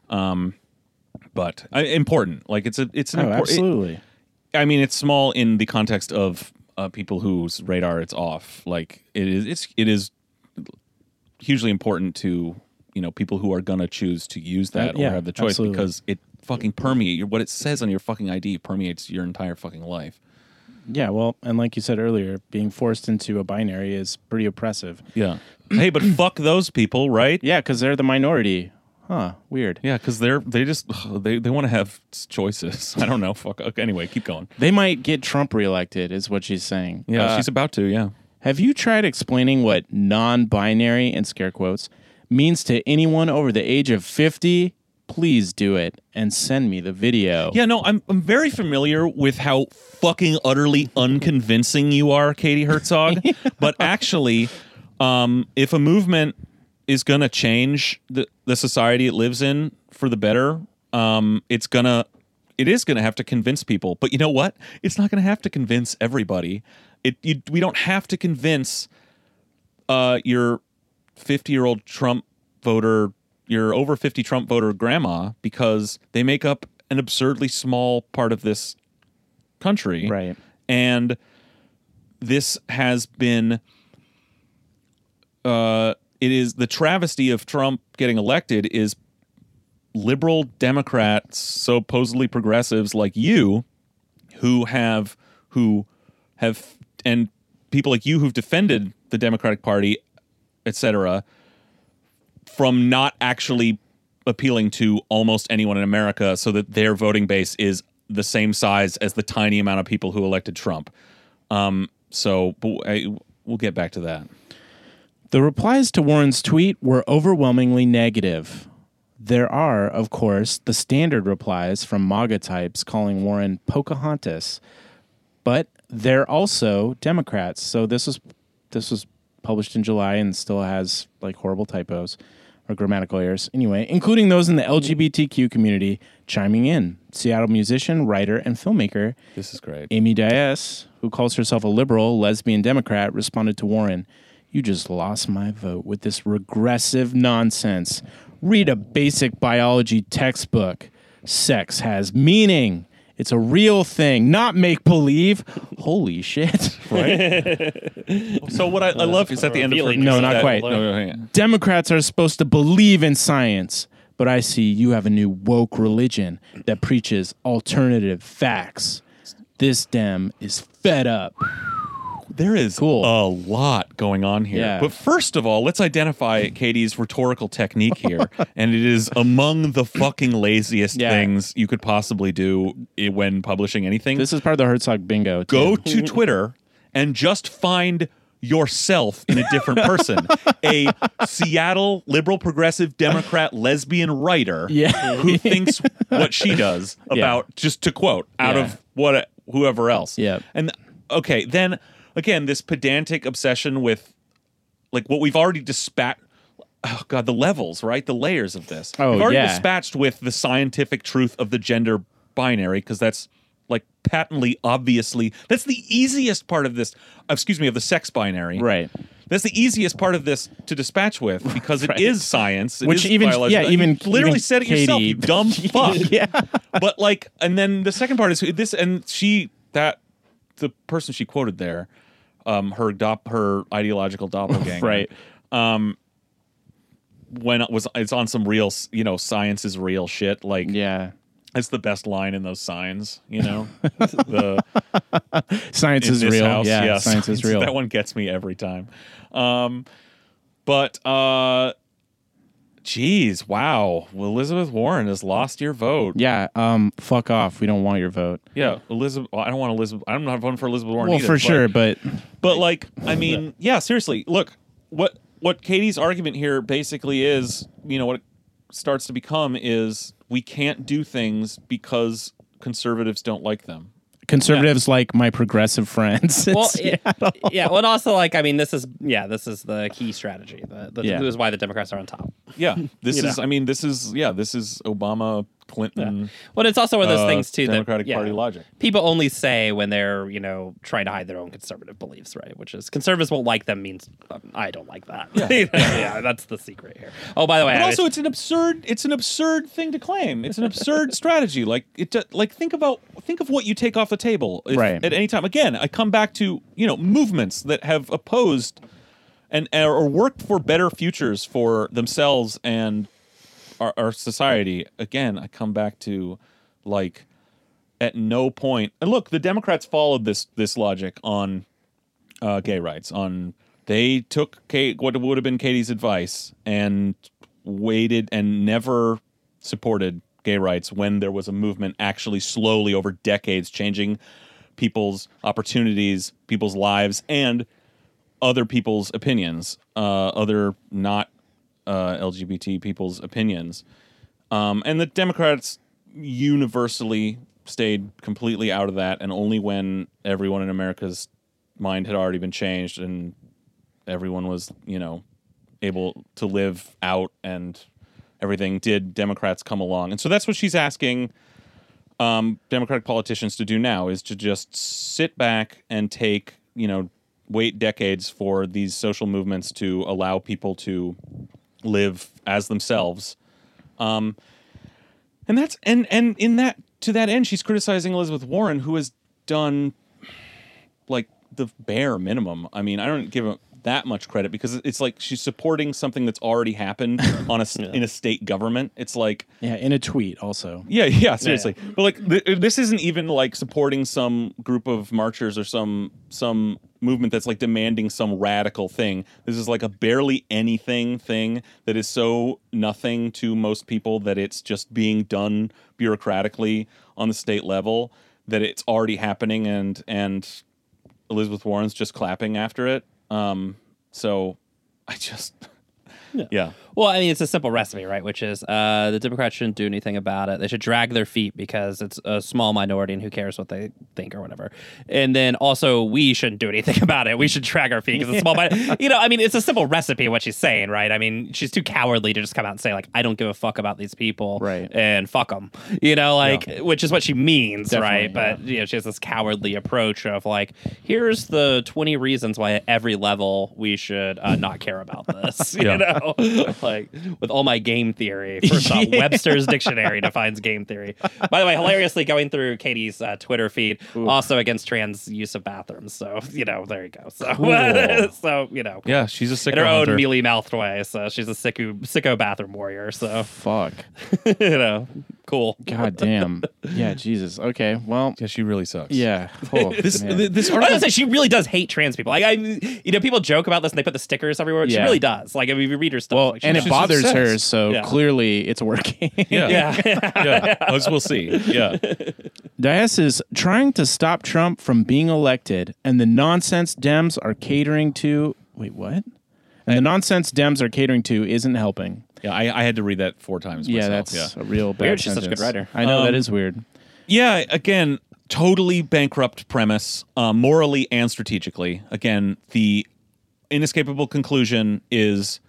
Um, but uh, important. Like it's a it's an oh, impor- it- absolutely. I mean, it's small in the context of uh, people whose radar it's off. Like it is, it's it is hugely important to you know people who are gonna choose to use that Uh, yeah, or have the choice absolutely. because it fucking permeate what it says on your fucking ID permeates your entire fucking life. Yeah, well, and like you said earlier, being forced into a binary is pretty oppressive. Yeah. [clears throat] hey, but fuck those people, right? Yeah, because they're the minority. Huh, weird. Yeah, because they're they just they they want to have choices. [laughs] I don't know. Fuck. Okay, anyway, keep going. They might get Trump reelected, is what she's saying. Yeah, Uh, she's about to. Yeah. Have you tried explaining what non binary, in scare quotes, means to anyone over the age of 50? Please do it and send me the video. Yeah, no, I'm I'm very familiar with how fucking utterly unconvincing you are, Katie Herzog. [laughs] but actually, um, if a movement is gonna change the the society it lives in for the better, um, it's gonna it is gonna have to convince people. But you know what? It's not gonna have to convince everybody. It you, we don't have to convince uh, your 50 year old Trump voter, your over 50 Trump voter grandma, because they make up an absurdly small part of this country. Right. And this has been, uh, it is the travesty of Trump getting elected is liberal Democrats, supposedly progressives like you, who have, who have, and people like you who've defended the Democratic Party, etc., from not actually appealing to almost anyone in America so that their voting base is the same size as the tiny amount of people who elected Trump. Um, so I, we'll get back to that. The replies to Warren's tweet were overwhelmingly negative. There are, of course, the standard replies from MAGA types calling Warren Pocahontas, but they're also Democrats. So this was this was published in July and still has like horrible typos or grammatical errors. Anyway, including those in the LGBTQ community chiming in. Seattle musician, writer, and filmmaker This is great. Amy Diaz, who calls herself a liberal lesbian Democrat, responded to Warren, You just lost my vote with this regressive nonsense. Read a basic biology textbook. Sex has meaning. It's a real thing, not make believe. Holy shit. [laughs] So what I, I love is at the end of her, Revealing No, not quite. No, no, hang. Democrats are supposed to believe in science, but I see you have a new woke religion that preaches alternative facts. This Dem is fed up. There is Cool. a lot going on here. Yeah. But first of all, let's identify Katie's rhetorical technique here. [laughs] and it is among the fucking laziest Yeah. things you could possibly do when publishing anything. This is part of the Herzog bingo. too. Go to Twitter and just find yourself in a different person. [laughs] a Seattle liberal progressive Democrat lesbian writer [laughs] Yeah. who thinks what she does about just to quote out of what whoever else. Yeah. And okay, then again this pedantic obsession with like what we've already dispatched oh god the levels right the layers of this Oh, we've already yeah. dispatched with the scientific truth of the gender binary because that's like patently obviously that's the easiest part of this uh, excuse me of the sex binary Right. that's the easiest part of this to dispatch with because it [laughs] is science it Which is even- biology. yeah, You even- literally even said it yourself you dumb [laughs] fuck yeah. but like and then the second part is this and she that the person she quoted there um her dop her ideological doppelganger [laughs] Right. when it was it's on some real you know science is real shit like Yeah. it's the best line in those signs you know [laughs] the Science is real. house. Yeah, science is real. That one gets me every time. Um, but uh, geez, wow, well, Elizabeth Warren has lost your vote. Yeah. Um. Fuck off. We don't want your vote. Yeah, Elizabeth. well, I don't want Elizabeth. I'm not voting for Elizabeth Warren. Well, either, for but- sure, but But like, I mean, yeah, seriously. Look, what what Katie's argument here basically is, you know, what it starts to become is we can't do things because conservatives don't like them. Conservatives like my progressive friends. Well, It's- it- yeah. Well, and also like I mean, this is yeah, this is the key strategy. The, the, Yeah. This is why the Democrats are on top. Yeah, [laughs] this is. know. I mean, this is. Yeah, this is Obama, Clinton. Well, it's also one of those uh, things too Democratic that yeah, Party logic. people only say when they're you know trying to hide their own conservative beliefs, right? Which is conservatives won't like them means um, I don't like that. Yeah, [laughs] yeah, that's the secret here. Oh, by the way, But I also, it's an absurd. It's an absurd thing to claim. It's an absurd [laughs] strategy. Like it. Like think about think of what you take off the table if- Right. at any time. Again, I come back to you know movements that have opposed and or worked for better futures for themselves and our, our society. Again, I come back to like at no point. And look, the Democrats followed this this logic on uh, gay rights. On they took Kate, what would have been Katie's advice and waited and never supported gay rights when there was a movement actually slowly over decades changing people's opportunities, people's lives, and other people's opinions, uh, other not uh, LGBT people's opinions. Um, and the Democrats universally stayed completely out of that, and only when everyone in America's mind had already been changed and everyone was, you know, able to live out and everything did Democrats come along. And so that's what she's asking um, Democratic politicians to do now is to just sit back and take, you know, wait decades for these social movements to allow people to live as themselves. Um, and that's and and in that to that end, she's criticizing Elizabeth Warren, who has done like the bare minimum. I mean, I don't give her that much credit because it's like she's supporting something that's already happened [laughs] on a s in a state government. It's like yeah, in a tweet also. yeah, yeah, seriously. But like, th- uh, this isn't even like supporting some group of marchers or some some movement that's like demanding some radical thing. This is like a barely anything thing that is so nothing to most people that it's just being done bureaucratically on the state level that it's already happening and and Elizabeth Warren's just clapping after it. Um, so [laughs] I just yeah. Well, I mean, it's a simple recipe, right? Which is uh, the Democrats shouldn't do anything about it. They should drag their feet because it's a small minority and who cares what they think or whatever. And then also, we shouldn't do anything [laughs] about it. We should drag our feet because it's a small minority. [laughs] You know, I mean, it's a simple recipe what she's saying, right? I mean, she's too cowardly to just come out and say, like, I don't give a fuck about these people. Right. And fuck them. You know, like, which is what she means, right? Definitely, But, you know, she has this cowardly approach of, like, here's the 20 reasons why at every level we should uh, not care about this. [laughs] You Yeah. Know? [laughs] like with all my game theory. First off, [laughs] Webster's dictionary defines game theory. By the way, hilariously going through Katie's uh, Twitter feed, also against trans use of bathrooms. So you know, there you go. So [laughs] so you know, Yeah, she's a sick in her own mealy mouthed way. So she's a sicko sicko bathroom warrior. So Fuck. you know, Cool. God damn. Yeah, Jesus. Okay. Well, Yeah, she really sucks. yeah. Oh, oh This man. th- this I was article gonna say she really does hate trans people. Like I, you know, people joke about this and they put the stickers everywhere. She Yeah. really does. Like I mean, if you read her stuff, well, like, she and it does. she's bothers her, obsessed. so Yeah. clearly it's working. [laughs] Yeah. yeah, yeah. As we'll see. Yeah. Diaz is trying to stop Trump from being elected, and the nonsense Dems are catering to. Wait, what? And the nonsense Dems are catering to isn't helping. Yeah. I, I had to read that four times. Yeah, myself. that's yeah. a real bad. Weird, she's such a good writer. I know that Um, is weird. Yeah, again, totally bankrupt premise, uh, morally and strategically. Again, the inescapable conclusion is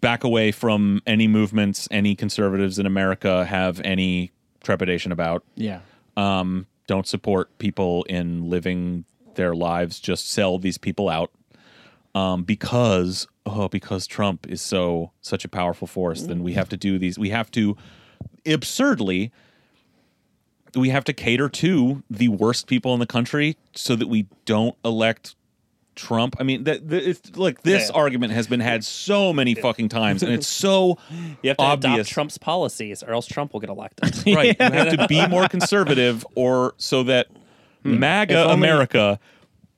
back away from any movements any conservatives in America have any trepidation about. Yeah. Um, don't support people in living their lives. Just sell these people out. Um, because oh, because Trump is so such a powerful force, then we mm. have to do these. We have to absurdly we have to cater to the worst people in the country so that we don't elect Trump. I mean, that it's like this Yeah. argument has been had so many fucking times, and it's [laughs] so you have to obvious. adopt Trump's policies, or else Trump will get elected. [laughs] right. You have to be more [laughs] conservative, or so that hmm. MAGA only- America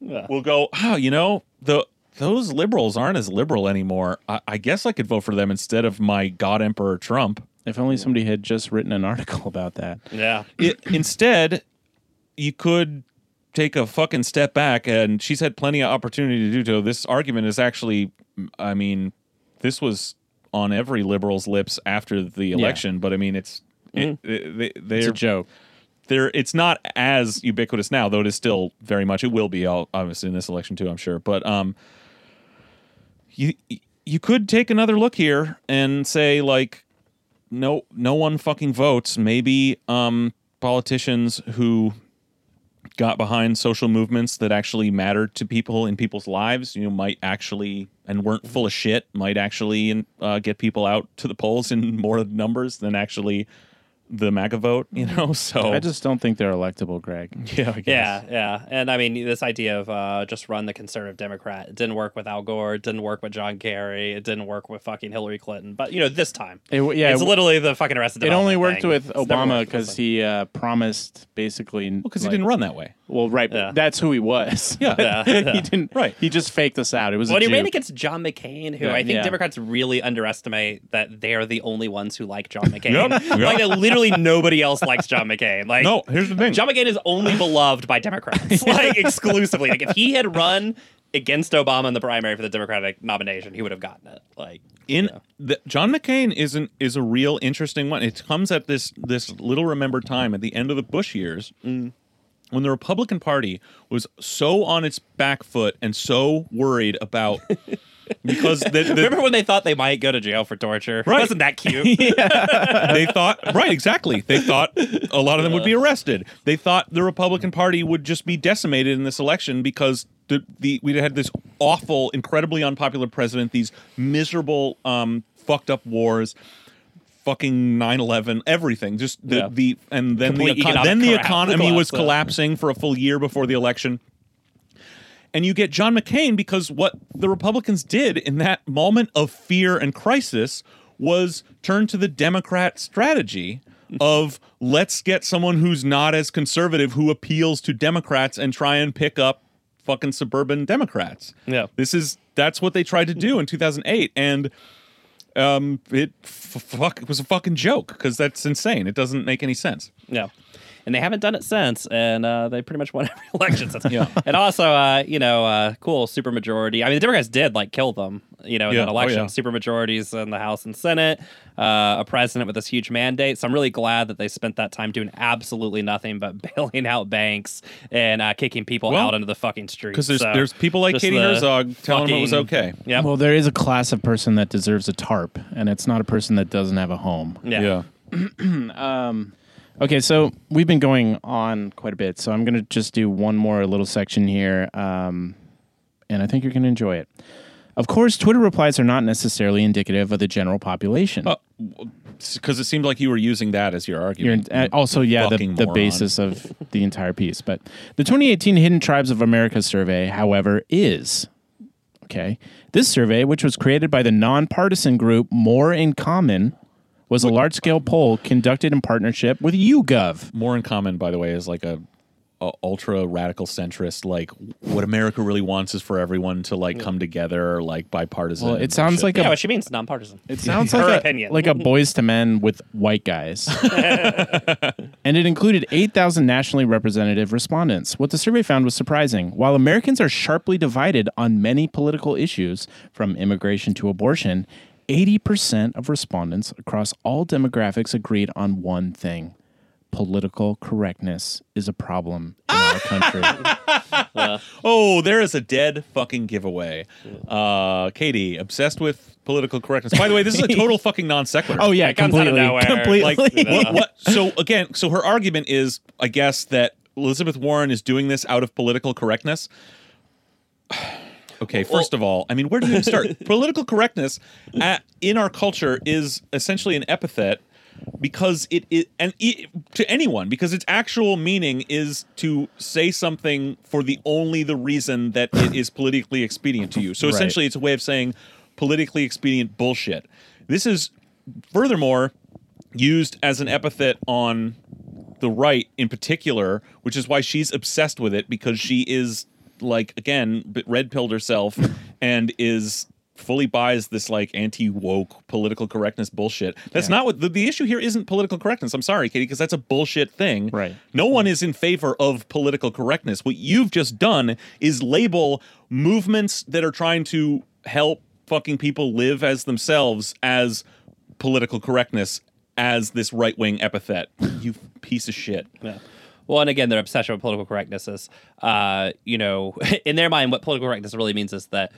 Yeah. will go. Oh, you know the those liberals aren't as liberal anymore. I, I guess I could vote for them instead of my God Emperor Trump. If only somebody had just written an article about that. yeah, it, instead, you could take a fucking step back, and she's had plenty of opportunity to do so. This argument is actually, I mean, this was on every liberal's lips after the election, but I mean, it's it, it- they, It's they're a joke. they're it's not as ubiquitous now, though it is still very much. It will be all- obviously in this election too, I'm sure. But um, you you could take another look here and say like, no, no one fucking votes. Maybe um politicians who got behind social movements that actually mattered to people in people's lives, you know, might actually and weren't full of shit, might actually uh, get people out to the polls in [laughs] more numbers than actually the MAGA vote. You know, [laughs] so I just don't think they're electable, Greg. [laughs] yeah, I guess. yeah, yeah. And I mean, this idea of uh, just run the conservative Democrat it didn't work with Al Gore, it didn't work with John Kerry, it didn't work with fucking Hillary Clinton. But you know, this time, It w- yeah, it's it- literally the fucking Arrested It only worked thing. with It's Obama because he uh, promised basically. because he didn't run that way. Well, right. but Yeah. That's who he was. Yeah. [laughs] Yeah, yeah. he didn't. Right. He just faked us out. It was When a he ran against John McCain, who Yeah. I think Yeah. Democrats really underestimate that they're the only ones who like John McCain. Yep. Yep. Like that literally nobody else likes John McCain. Like No, here's the thing. John McCain is only beloved by Democrats, [laughs] like exclusively. Like if he had run against Obama in the primary for the Democratic nomination, he would have gotten it. Like in Yeah. the, John McCain is an, is a real interesting one. It comes at this this little remembered time at the end of the Bush years. Mm. When the Republican Party was so on its back foot and so worried about [laughs] because the, the, remember when they thought they might go to jail for torture? Right. Wasn't that cute? [laughs] they thought right exactly they thought a lot of them would be arrested they thought the republican party would just be decimated in this election because the, the we had this awful incredibly unpopular president these miserable um fucked up wars fucking 9-11 everything just the, Yeah. the and then the econ- then the economy was Collapse, yeah. collapsing for a full year before the election and you get John McCain because what the Republicans did in that moment of fear and crisis was turn to the Democrat strategy of let's get someone who's not as conservative who appeals to Democrats and try and pick up fucking suburban Democrats. Yeah. This is that's what they tried to do in 2008 and um it f- fuck it was a fucking joke because that's insane. It doesn't make any sense. Yeah. And they haven't done it since, and uh, they pretty much won [laughs] every election since. Yeah. And also, uh, you know, uh, cool supermajority. I mean, the Democrats did like kill them, you know, in Yeah. that Oh, election. yeah. Supermajorities in the House and Senate, uh, a president with this huge mandate. So I'm really glad that they spent that time doing absolutely nothing but [laughs] bailing out banks and uh, kicking people Well, out into the fucking streets. Because there's So, there's people like Katie the Herzog telling them it was okay. Yeah. Well, there is a class of person that deserves a tarp, and it's not a person that doesn't have a home. Yeah. Yeah. [clears throat] Okay, so we've been going on quite a bit, so I'm going to just do one more little section here, um, and I think you're going to enjoy it. Of course, Twitter replies are not necessarily indicative of the general population. Because it seemed like you were using that as your You're argument. uh, also, yeah, the, the basis of the entire piece. But the 2018 Hidden Tribes of America survey, however, is okay. This survey, which was created by the nonpartisan group More in Common, was a large scale poll conducted in partnership with YouGov. More in common, by the way, is like a, a ultra radical centrist. Like what America really wants is for everyone to like come together, like bipartisan. Well, it sounds like Yeah, a what she means nonpartisan. It sounds Her like a, opinion. like a boys to men with white guys. [laughs] and it included 8,000 nationally representative respondents. What the survey found was surprising. While Americans are sharply divided on many political issues, from immigration to abortion, 80% of respondents across all demographics agreed on one thing. Political correctness is a problem in our country. [laughs] Oh, there is a dead fucking giveaway. Uh, Katie, obsessed with political correctness. By the way, this is a total [laughs] fucking non sequitur. Oh yeah, It comes out of completely, nowhere. completely. like what, what? So again, so her argument is, I guess, that Elizabeth Warren is doing this out of political correctness. Okay, first of all, I mean, where do you even start? [laughs] Political correctness at, in our culture is essentially an epithet because it, it and it, to anyone because its actual meaning is to say something for the only the reason that it is politically expedient to you. So Right. essentially, it's a way of saying politically expedient bullshit. This is furthermore used as an epithet on the right in particular, which is why she's obsessed with it because she is like again red pilled herself [laughs] and is fully buys this like anti woke political correctness bullshit. That's not what the, the issue here isn't political correctness. I'm sorry, Katie, because that's a bullshit thing. Right. No one is in favor of political correctness. What you've just done is label movements that are trying to help fucking people live as themselves as political correctness as this right wing epithet. You piece of shit. Yeah. Well, and again, their obsession with political correctness is, uh, you know, [laughs] in their mind, what political correctness really means is that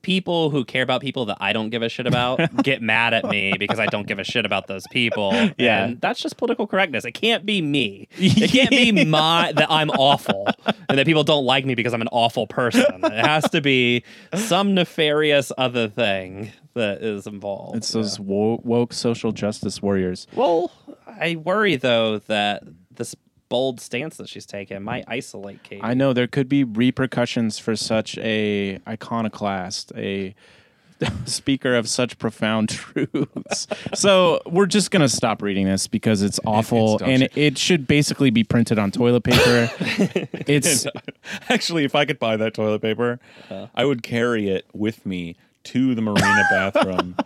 people who care about people that I don't give a shit about [laughs] get mad at me because I don't give a shit about those people. [laughs] Yeah. And that's just political correctness. It can't be me. It can't be my that I'm awful and that people don't like me because I'm an awful person. It has to be some nefarious other thing that is involved. It's those wo- woke social justice warriors. Well, I worry though that this bold stance that she's taken might mm. isolate Kate. I know there could be repercussions for such a iconoclast, a [laughs] speaker of such profound [laughs] truths. so we're just gonna stop reading this because it's awful, dog and shit. it should basically be printed on toilet paper. [laughs] it's Actually, if I could buy that toilet paper, uh-huh. I would carry it with me to the marina bathroom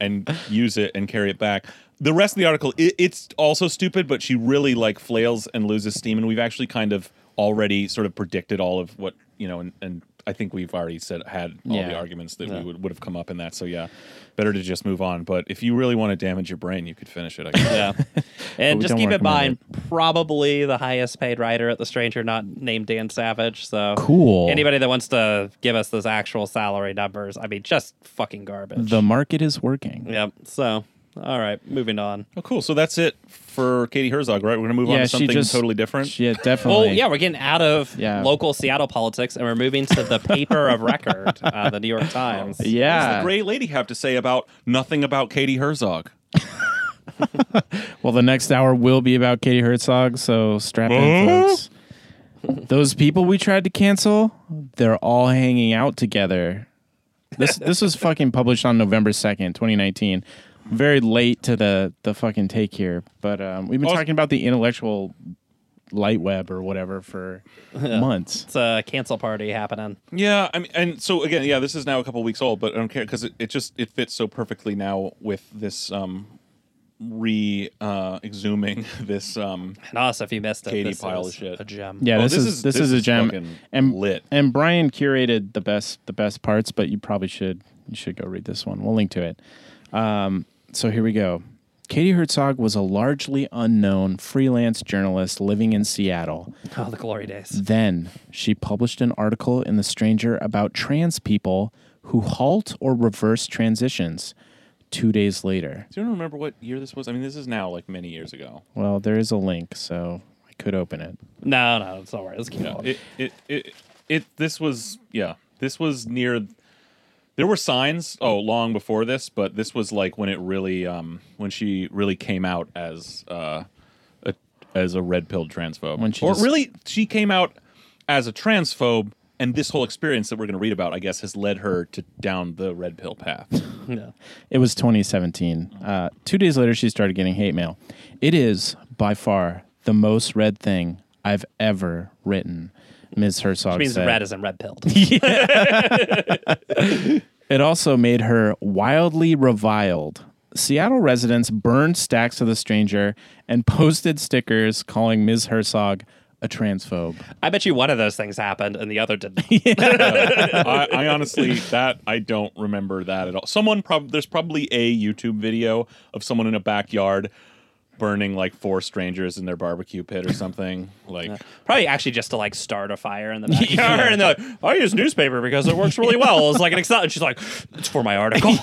and use it and carry it back. The rest of the article, it, it's also stupid, but she really like flails and loses steam, and we've actually kind of already sort of predicted all of what you know, and, and I think we've already said had all Yeah. the arguments that we would, would have come up in that. So yeah, better to just move on. But if you really want to damage your brain, you could finish it. I guess. yeah. [laughs] And just keep in mind, probably the highest paid writer at The Stranger, not named Dan Savage. So Cool. Anybody that wants to give us those actual salary numbers, I mean, just fucking garbage. the market is working. Yep. So, all right, moving on. oh, cool. So that's it for Katie Herzog, right? We're gonna move on Yeah, to she something just- totally different. Yeah, Oh definitely. Oh, yeah, we're getting out of Yeah. local Seattle politics and we're moving to the paper of record, uh, the New York [laughs] Times. What does yeah. the great lady have to say about nothing about Katie Herzog? [laughs] Well, the next hour will be about Katie Herzog, so strap in, folks. Those people we tried to cancel, they're all hanging out together. This this was fucking published on November second, twenty nineteen. Very late to the the fucking take here, but um, we've been Also- talking about the intellectual light web or whatever for [laughs] months. It's a cancel party happening. Yeah, I mean, and so again, yeah, this is now a couple weeks old, but I don't care because it, it just it fits so perfectly now with this um re uh exhuming [laughs] this um And also, if you missed it, Katie this pile is of shit. a gem. Yeah, Oh, this, this is, is- this, this is a is gem, and lit. And Brian curated the best the best parts, but you probably should you should go read this one. We'll link to it. Um, so here we go. Katie Herzog was a largely unknown freelance journalist living in Seattle. Oh, the glory days. Then she published an article in The Stranger about trans people who halt or reverse transitions. Two days later, Do you remember what year this was? I mean, this is now like many years ago. well, there is a link, so I could open it. No, no, it's all right. Let's keep Yeah, going. it, it it it this was yeah, this was near. There were signs oh long before this, but this was like when it really um when she really came out as uh a, as a red pilled transphobe. When she or just- really she came out as a transphobe and this whole experience that we're going to read about, I guess, has led her to down the red pill path. [laughs] Yeah. It was 2017. Uh, two days later, she started getting hate mail. It is by far the most read thing I've ever written. Ms. Herzog Which means said. red isn't red pilled. [laughs] It also made her wildly reviled. Seattle residents burned stacks of The Stranger and posted stickers calling Ms. Herzog a transphobe. I bet you one of those things happened and the other didn't. [laughs] I, I honestly that I don't remember that at all. Someone prob there's probably a YouTube video of someone in a backyard burning like four strangers in their barbecue pit or something. Like Probably actually just to like start a fire in the [laughs] backyard. And they're like, I use newspaper because it works really well. It's like an Excel. And she's like, it's for my article. [laughs]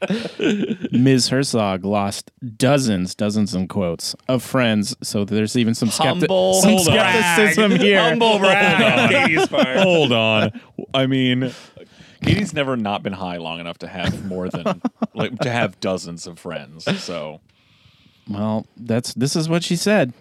[laughs] Ms. Herzog lost dozens, dozens in quotes of friends. So there's even some, skepti- Humble some skepticism here. Humble brag on Katie's part. hold on. I mean Katie's never not been high long enough to have more than [laughs] like to have dozens of friends. So Well, that's this is what she said.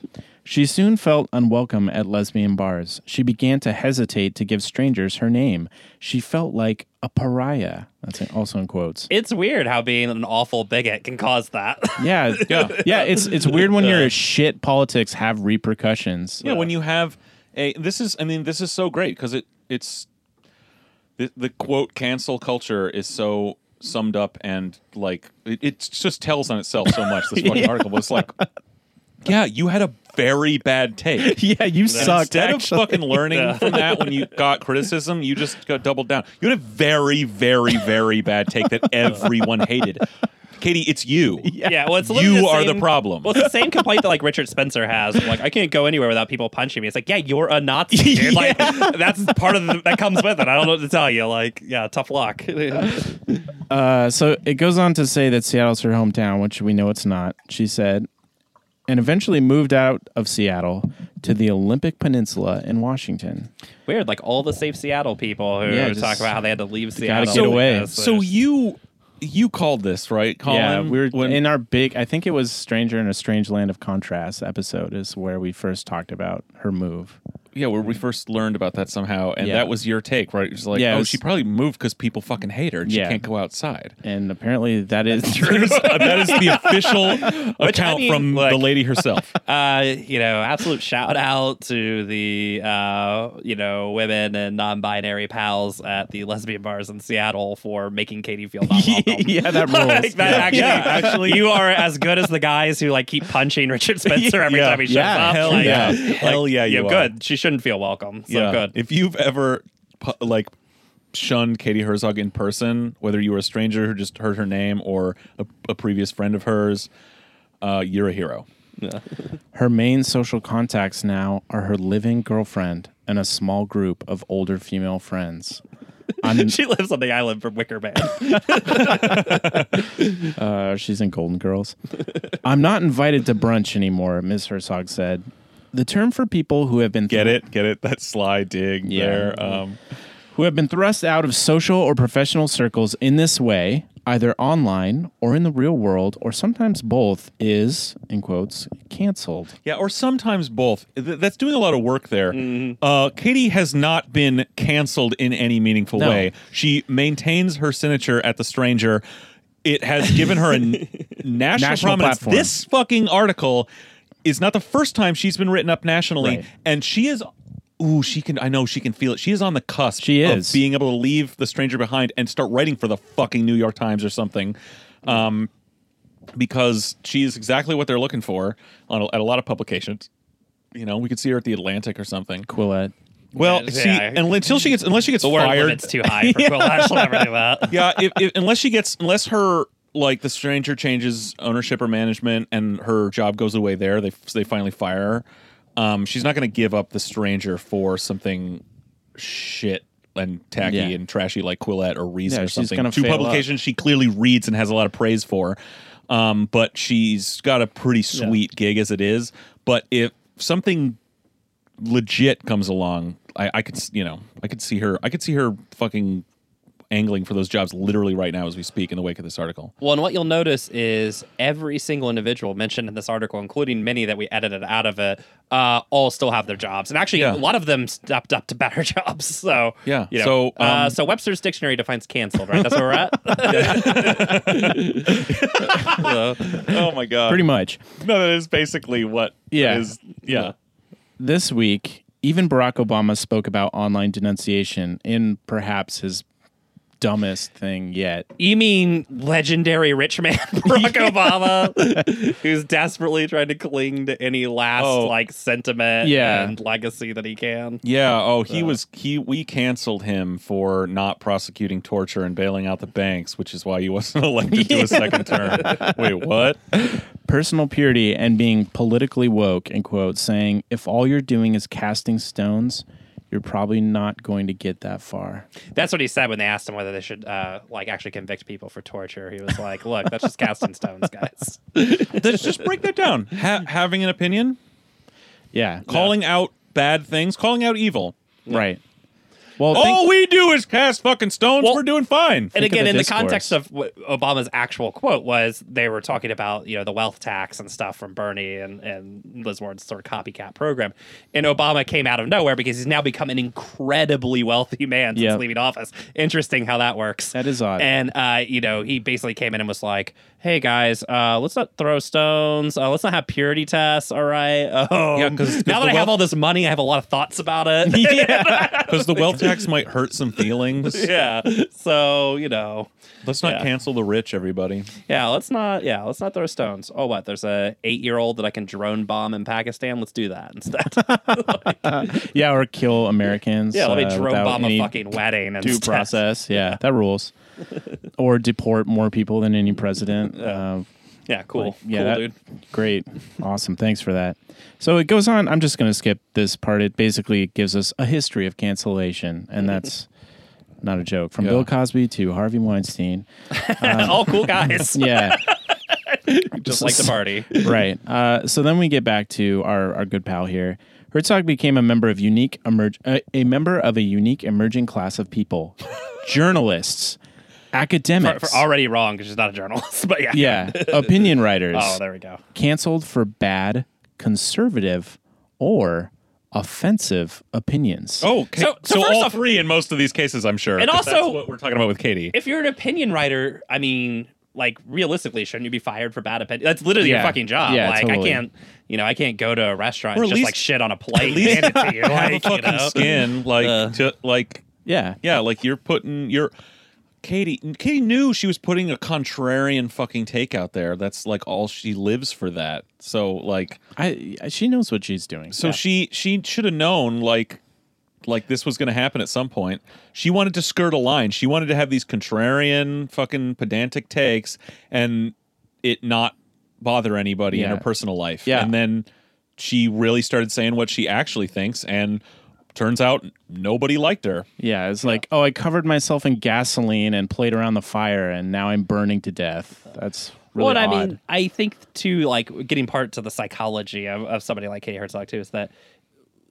She soon felt unwelcome at lesbian bars. She began to hesitate to give strangers her name. She felt like a pariah. That's also in quotes. It's weird how being an awful bigot can cause that. Yeah, [laughs] yeah, yeah. It's it's weird when your shit politics have repercussions. yeah, when you have a this is I mean this is so great because it it's the, the quote cancel culture is so summed up and like it, it just tells on itself so much this [laughs] fucking article but it's like yeah you had a very bad take [laughs] Yeah, you sucked. instead actually. of fucking learning from that when you [laughs] got criticism you just got doubled down you had a very very very bad take that everyone hated katie it's you [laughs] yeah, well, it's literally you are the problem Well, it's the same complaint that like [laughs] Richard Spencer has. Like, I can't go anywhere without people punching me. It's like, yeah, you're a Nazi. Dude. [laughs] Like, that's part of the, that comes with it. I don't know what to tell you. Like, yeah, tough luck. Uh, so it goes on to say that Seattle's her hometown, which we know it's not. She said, and eventually moved out of Seattle to the Olympic Peninsula in Washington. Weird. Like all the safe Seattle people who Yeah, talk about how they had to leave gotta Seattle. get away. because so you you called this right Colin? yeah, we were When- in our big. I think it was "Stranger in a Strange Land of Contrast" episode is where we first talked about her move. Yeah, where we first learned about that somehow, and Yeah. that was your take, right? It's like, Yeah, oh, was- she probably moved because people fucking hate her, and Yeah. she can't go outside. And apparently, that is [laughs] true. [laughs] that is the official Which, I account mean, from like- the lady herself. [laughs] uh, you know, absolute shout out to the uh, you know women and non-binary pals at the lesbian bars in Seattle for making Katie feel not welcome. yeah, that rules. Like, that Yeah. actually, actually. you are as good as the guys who like keep punching Richard Spencer every time he shows Yeah, up. hell Like, yeah. Hell yeah, you are. good. She shouldn't feel welcome. So good. If you've ever like shunned Katie Herzog in person, whether you were a stranger who just heard her name or a, a previous friend of hers, uh, you're a hero. Yeah. [laughs] Her main social contacts now are her living girlfriend and a small group of older female friends. [laughs] I'm, she lives on the island from Wicker Man. [laughs] uh, she's in Golden Girls. I'm not invited to brunch anymore, Ms. Herzog said. The term for people who have been Get it? Get it? That sly dig Yeah. there. Um, who have been thrust out of social or professional circles in this way, either online or in the real world, or sometimes both, is, in quotes, canceled. Yeah, or sometimes both. Th- that's doing a lot of work there. Uh, Katie has not been canceled in any meaningful No. way. She maintains her signature at the stranger. It has given her a n- [laughs] national, National prominence. platform. This fucking article is not the first time she's been written up nationally, Right. and she is. Ooh, she can. I know she can feel it. She is on the cusp. She of is. being able to leave the stranger behind and start writing for the fucking New York Times or something. Um, because she's exactly what they're looking for on a, at a lot of publications. You know, we could see her at the Atlantic or something. Quillette. Well, Yeah, see, yeah. and until she gets unless she gets The fired, limit's too high for Quillette. She'll never do that. yeah, if, if, unless she gets unless her like the stranger changes ownership or management and her job goes away there, they they finally fire her. Um, she's not going to give up the stranger for something shit and tacky Yeah. and trashy like Quillette or Reason Yeah, or something. Two fail up. publications she clearly reads and has a lot of praise for. Um, but she's got a pretty sweet gig as it is. But if something legit comes along, I, I could you know I could see her I could see her fucking angling for those jobs literally right now as we speak in the wake of this article. Well, and what you'll notice is every single individual mentioned in this article, including many that we edited out of it, uh, all still have their jobs, and actually Yeah. a lot of them stepped up to better [laughs] jobs. So Yeah. you know, So, uh, um, so Webster's dictionary defines canceled, right? That's where we're at. So, [laughs] [laughs] Oh my god! Pretty much. No, that is basically what. Yeah. Is, yeah. This week, even Barack Obama spoke about online denunciation in perhaps his dumbest thing yet. you mean legendary rich man [laughs] Barack Obama, [laughs] who's desperately trying to cling to any last Oh. like sentiment Yeah. and legacy that he can? Yeah. Oh, he was. He we canceled him for not prosecuting torture and bailing out the banks, which is why he wasn't [laughs] elected to a second term. Wait, what? Personal purity and being politically woke, in quotes, saying, if all you're doing is casting stones, you're probably not going to get that far. That's what he said when they asked him whether they should uh, like actually convict people for torture. He was like, "Look, that's just casting stones, guys." [laughs] Let's just break that down. Ha- having an opinion, Yeah. calling out bad things, calling out evil. Right. Well, All think- we do is cast fucking stones. Well- We're doing fine. And Think again, the in the context of what Obama's actual quote was, they were talking about you know the wealth tax and stuff from Bernie and and Liz Warren's sort of copycat program, and Obama came out of nowhere because he's now become an incredibly wealthy man since Yep. leaving office. Interesting how that works. That is odd. And uh, you know, he basically came in and was like, "Hey guys, uh, let's not throw stones. Uh, let's not have purity tests. All right. [laughs] Um, Yeah, 'cause- 'cause now that I have all this money, I have a lot of thoughts about it. [laughs] yeah, [laughs] Because the wealth tax might hurt some feelings. yeah. So you know, Let's not Yeah. cancel the rich, everybody. yeah. Let's not. Yeah. Let's not throw stones. Oh, what? There's a eight year old that I can drone bomb in Pakistan. Let's do that instead. yeah, or kill Americans. yeah. Let me uh, drone bomb a fucking wedding. due instead. process. Yeah, that rules. [laughs] or deport more people than any president. Uh, Yeah. Cool. Like, yeah, cool, that- dude. Great. Awesome. Thanks for that. So it goes on. I'm just going to skip this part. It basically gives us a history of cancellation, and that's not a joke. From Yeah. Bill Cosby to Harvey Weinstein. [laughs] All cool guys. [laughs] Yeah, Just like the party. right. Uh, so then we get back to our, our good pal here. Herzog became a member of unique emerg- uh, a member of a unique emerging class of people, journalists, academics, for already wrong because she's not a journalist. [laughs] But yeah. yeah, opinion [laughs] writers. Oh, there we go. canceled for bad, conservative, or offensive opinions. Oh, okay. So- so, so first all off- three in most of these cases, I'm sure. And also- that's what we're talking about with Katie. If you're an opinion writer, I mean, like realistically, shouldn't you be fired for bad opinion? That's literally Yeah. your fucking job. Yeah, like totally. I can't, you know, I can't go to a restaurant Or and at just least- like shit on a plate and hand it to you. [laughs] have a Like, you fucking know? skin, like Uh. to like Yeah. yeah, like you're putting your Katie. Katie knew she was putting a contrarian fucking take out there. That's like all she lives for. That so like I, she knows what she's doing. so Yeah. she she should have known like like this was going to happen at some point. She wanted to skirt a line. She wanted to have these contrarian fucking pedantic takes and it not bother anybody in her personal life. Yeah. And then she really started saying what she actually thinks and turns out nobody liked her. Yeah, it's like, oh, I covered myself in gasoline and played around the fire, and now I'm burning to death. That's really well, and I mean, I think too, like getting part to the psychology of, of somebody like Katie Herzog too is that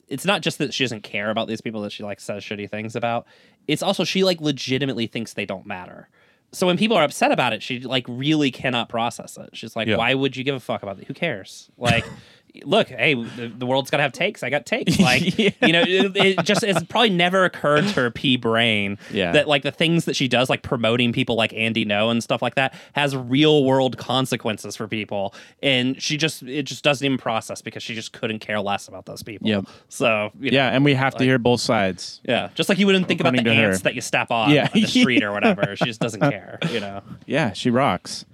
it's not just that she doesn't care about these people that she like says shitty things about. It's also she like legitimately thinks they don't matter. So when people are upset about it, she like really cannot process it. She's like, Yeah. "Why would you give a fuck about it? Who cares?" Like, [laughs] look, hey, the, the world's got to have takes. I got takes. [laughs] Like, Yeah. you know, it, it just it's probably never occurred to her pea brain Yeah. that like the things that she does, like promoting people like Andy Ngo and stuff like that, has real world consequences for people, and she just it just doesn't even process because she just couldn't care less about those people. Yep. So you know, yeah, and we have to hear both sides. yeah, just like you wouldn't think about the to her. that you step on Yeah. in the street or [laughs] whatever. She just doesn't care. You know. Yeah, she rocks.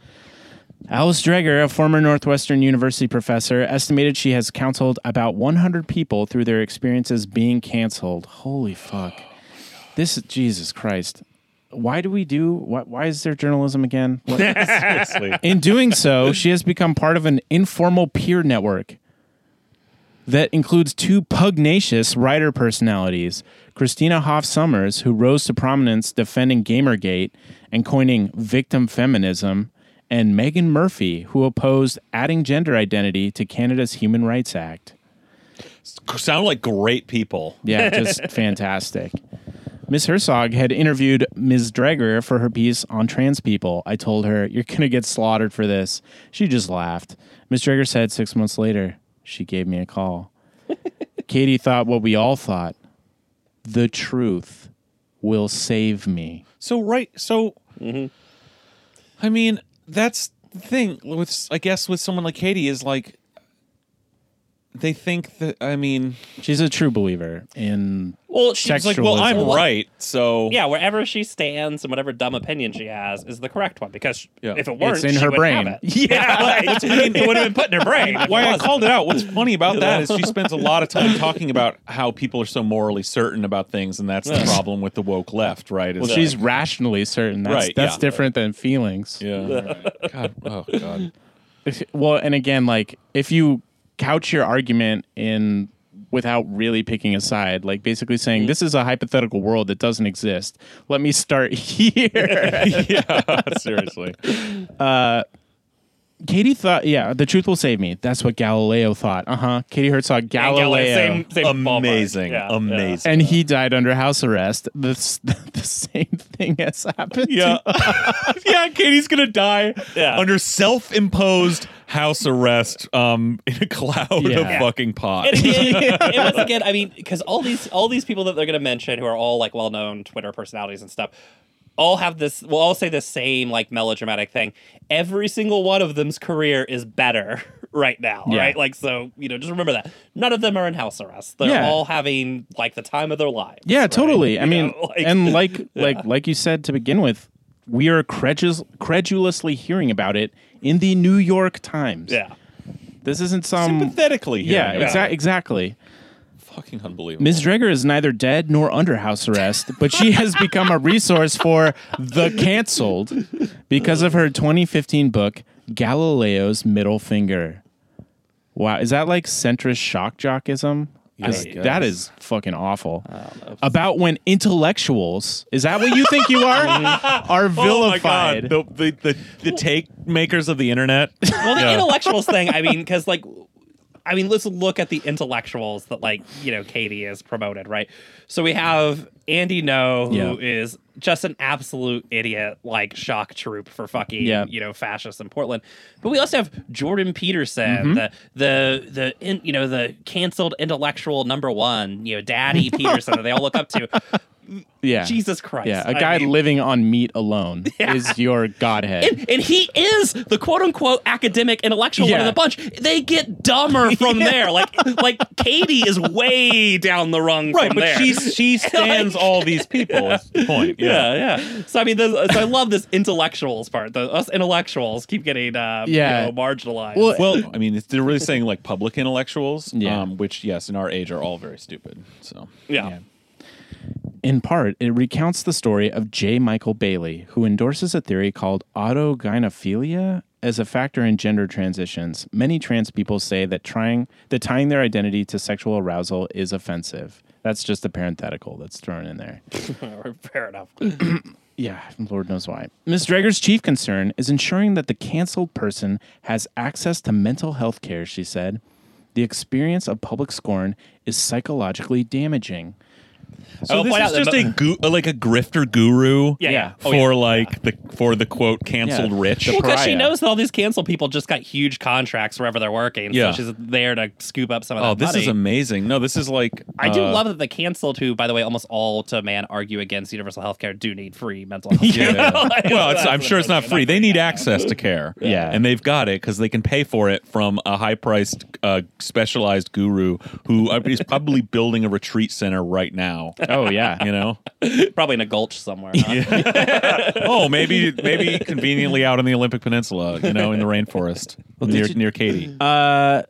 Alice Dreger, a former Northwestern University professor, estimated she has counseled about 100 people through their experiences being canceled. Holy fuck. This is Jesus Christ. Why do we do why, why is there journalism again? [laughs] Seriously. In doing so, she has become part of an informal peer network that includes two pugnacious writer personalities Christina Hoff Sommers, who rose to prominence defending Gamergate and coining victim feminism, and Meghan Murphy, who opposed adding gender identity to Canada's Human Rights Act. Sound like great people. Yeah, [laughs] just fantastic. Miss Herzog had interviewed Ms. Dreger for her piece on trans people. I told her, You're going to get slaughtered for this. She just laughed. Ms. Dreger said six months later, she gave me a call. [laughs] Katie thought what we all thought the truth will save me. So right, so mm-hmm. I mean, that's the thing with I guess with someone like Katie is like they think that I mean, She's a true believer in Well, she's like, well, I'm Sexualism. right, so Yeah, wherever she stands and whatever dumb opinion she has is the correct one. Because Yeah. if it weren't, it's in her brain. have. Yeah. [laughs] like, I mean, it would have been put in her brain. Why I called it out. What's funny about that is she spends a lot of time talking about how people are so morally certain about things, and that's the problem with the woke left, right? Well, she's like- rationally certain. That's, Right, that's yeah. different than feelings. yeah. [laughs] God, oh God. If- well, and again, like if you couch your argument in without really picking a side, like basically saying mm. this is a hypothetical world that doesn't exist. Let me start [laughs] here. [laughs] yeah, [laughs] seriously. Uh, Katie thought, yeah, the truth will save me. That's what Galileo thought. Uh huh. Katie Herzog, And Galileo. Same, same. Amazing, Yeah, yeah. amazing. and he died under house arrest. [laughs] The, s- [laughs] the same thing has happened. Yeah, to- [laughs] yeah. Katie's gonna die Yeah. under self-imposed house arrest, um, in a cloud of Yeah. fucking pot. And again, and once again, I mean, because all these all these people that they're going to mention, who are all like well known Twitter personalities and stuff, all have this. we'll all say the same like melodramatic thing. Every single one of them's career is better [laughs] right now, Yeah. right? Like so, you know, just remember that none of them are in house arrest. They're Yeah. all having like the time of their lives. Yeah, right? totally. [laughs] I You mean, like- and [laughs] like like like you said to begin with, we are credulous, credulously hearing about it in the New York Times. yeah. This isn't some Sympathetically, Yeah, exa- exactly. It. fucking unbelievable. Ms. Dreger is neither dead nor under house arrest, but she has [laughs] become a resource for the canceled because of her 2015 book Galileo's Middle Finger. Wow, is that like centrist shock jockism? I 'Cause that is fucking awful. About when intellectuals, is that what you think you are? [laughs] Oh are Oh my vilified. god, the, the the the take makers of the internet. Well, the Yeah. intellectuals thing, I mean, because like, I mean, let's look at the intellectuals that like you know Katie is promoted, right? So we have Andy Ngo, who is Yeah. just an absolute idiot, like shock troop for fucking Yeah. you know fascists in Portland. But we also have Jordan Peterson, Mm-hmm. the the the in, you know the canceled intellectual number one, you know, Daddy [laughs] Peterson, that they all look up to. Yeah. Jesus Christ! Yeah, a guy mean- living on meat alone [laughs] is your godhead. and, and he is the quote unquote academic intellectual one of the bunch. They get dumber [laughs] from there. Like like Katie is way down the rung right, from but there. she [laughs] she stands all these people. Is point. Yeah. yeah, yeah. So I mean, there's- so I love this intellectuals part. The, us intellectuals keep getting uh, Yeah. you know, marginalized. Well, Well, I mean, it's, they're really saying like public intellectuals, Yeah. um, which yes, in our age are all very stupid. So yeah. In part, it recounts the story of J. Michael Bailey, who endorses a theory called autogynephilia as a factor in gender transitions. Many trans people say that trying that tying their identity to sexual arousal is offensive. That's just a parenthetical that's thrown in there. [laughs] Fair enough. [clears throat] Yeah, Lord knows why. Ms. Dreger's chief concern is ensuring that the canceled person has access to mental health care, she said. The experience of public scorn is psychologically damaging. So will this is out that just a gu- uh, like a grifter guru. Yeah, yeah. For Oh, yeah. like the for the quote canceled Yeah. rich. Well, because she knows that all these canceled people just got huge contracts wherever they're working. Yeah. So she's there to scoop up some of that. oh, that this money. is amazing. No, this is like I do uh, love that the canceled, who, by the way, almost all to man argue against universal health care, do need free mental health [laughs] care. Yeah. [laughs] Like, well, it's, I'm sure it's not free. They need access to care. [laughs] Yeah. and they've got it because they can pay for it from a high-priced, uh, specialized guru who uh, probably building a retreat center right now. Oh, yeah. [laughs] You know, Probably in a gulch somewhere. huh? [laughs] oh, maybe maybe conveniently out on the Olympic Peninsula. You know, in the rainforest near you- near Katie. Uh,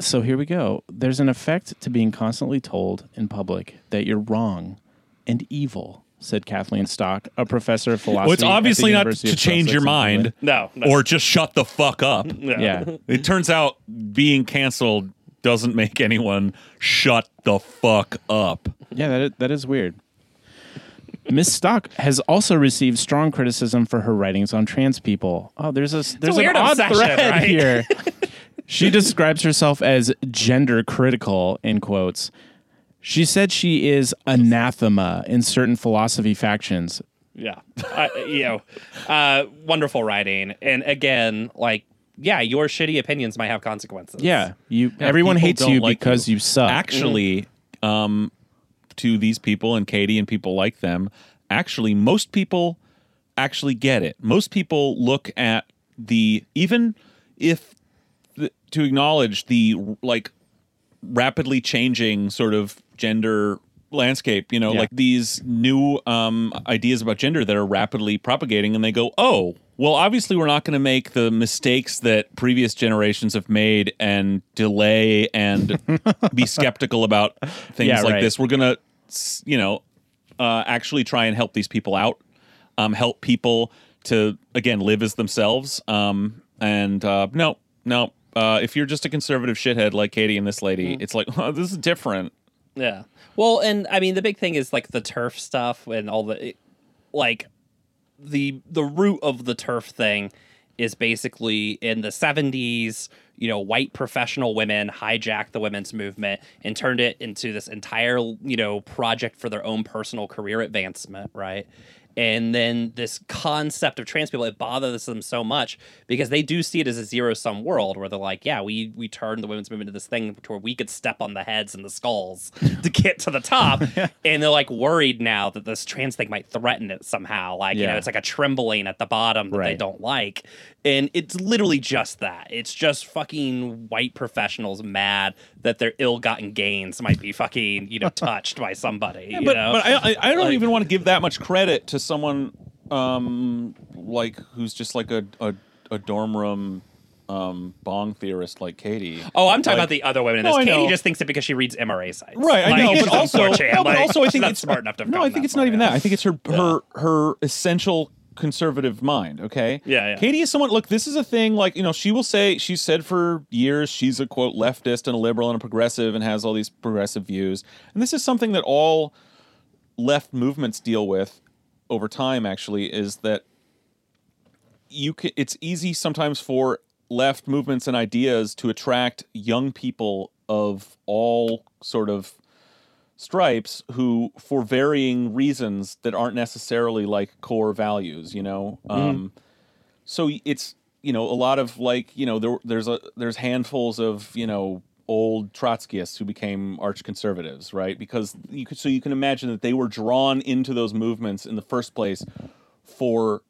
so here we go. There's an effect to being constantly told in public that you're wrong and evil, said Kathleen Stock, a professor of philosophy. well, it's at the obviously not University to change your mind, No, no. or just shut the fuck up. England. Yeah. It turns out being canceled doesn't make anyone shut the fuck up. Yeah, that is, that is weird. Miss Stock has also received strong criticism for her writings on trans people. Oh, there's a there's weird an odd obsession, thread right? [laughs] here. she describes herself as gender critical in quotes. She said she is anathema in certain philosophy factions. Yeah, uh, you know, uh, wonderful writing, and again, like, yeah, your shitty opinions might have consequences. Yeah, you. everyone hates you like because you, suck. Actually, um, to these people and Katie and people like them, actually, most people actually get it. Most people look at the even if the, to acknowledge the like rapidly changing sort of gender landscape you know Yeah. like these new um ideas about gender that are rapidly propagating and they go oh well obviously we're not going to make the mistakes that previous generations have made and delay and [laughs] be skeptical about things Yeah, like right. this we're going to you know uh actually try and help these people out um help people to again live as themselves um and uh no no uh, if you're just a conservative shithead like Katie and this lady, it's like oh, [laughs] this is different. Yeah. Well, and I mean, the big thing is like the TERF stuff and all the, like, the the root of the TERF thing is basically in the 70s you know white professional women hijacked the women's movement and turned it into this entire you know project for their own personal career advancement right and then this concept of trans people it bothers them so much because they do see it as a zero sum world where they're like yeah we we turned the women's movement into this thing to where we could step on the heads and the skulls to get to the top. [laughs] And they're like worried now that this trans thing might threaten it somehow. Like you know it's like a trembling at the bottom that they don't like. And it's literally just that. It's just fucking white professionals mad that their ill-gotten gains might be fucking you know [laughs] touched by somebody you but know? but I I, I don't Like- even want to give that much credit to someone um like who's just like a a, a dorm room um bong theorist like Katie. Oh, I'm talking Like- about the other women in this. I Katie just thinks it because she reads MRA sites. Right, I know, but also, no, but like, also I think it's smart enough to. have No, I think it's not far, even yeah. that. I think it's her her her essential conservative mind. Okay. Yeah, yeah. Katie is someone. Look, this is a thing. Like you know, she will say she's said for years she's a quote leftist and a liberal and a progressive and has all these progressive views. And this is something that all left movements deal with over time. Actually, is that you can. It's easy sometimes for left movements and ideas to attract young people of all sort of stripes who for varying reasons that aren't necessarily like core values you know um so it's you know a lot of like you know there, there's a there's handfuls of you know old trotskyists who became arch conservatives right? Because you could so you can imagine that they were drawn into those movements in the first place for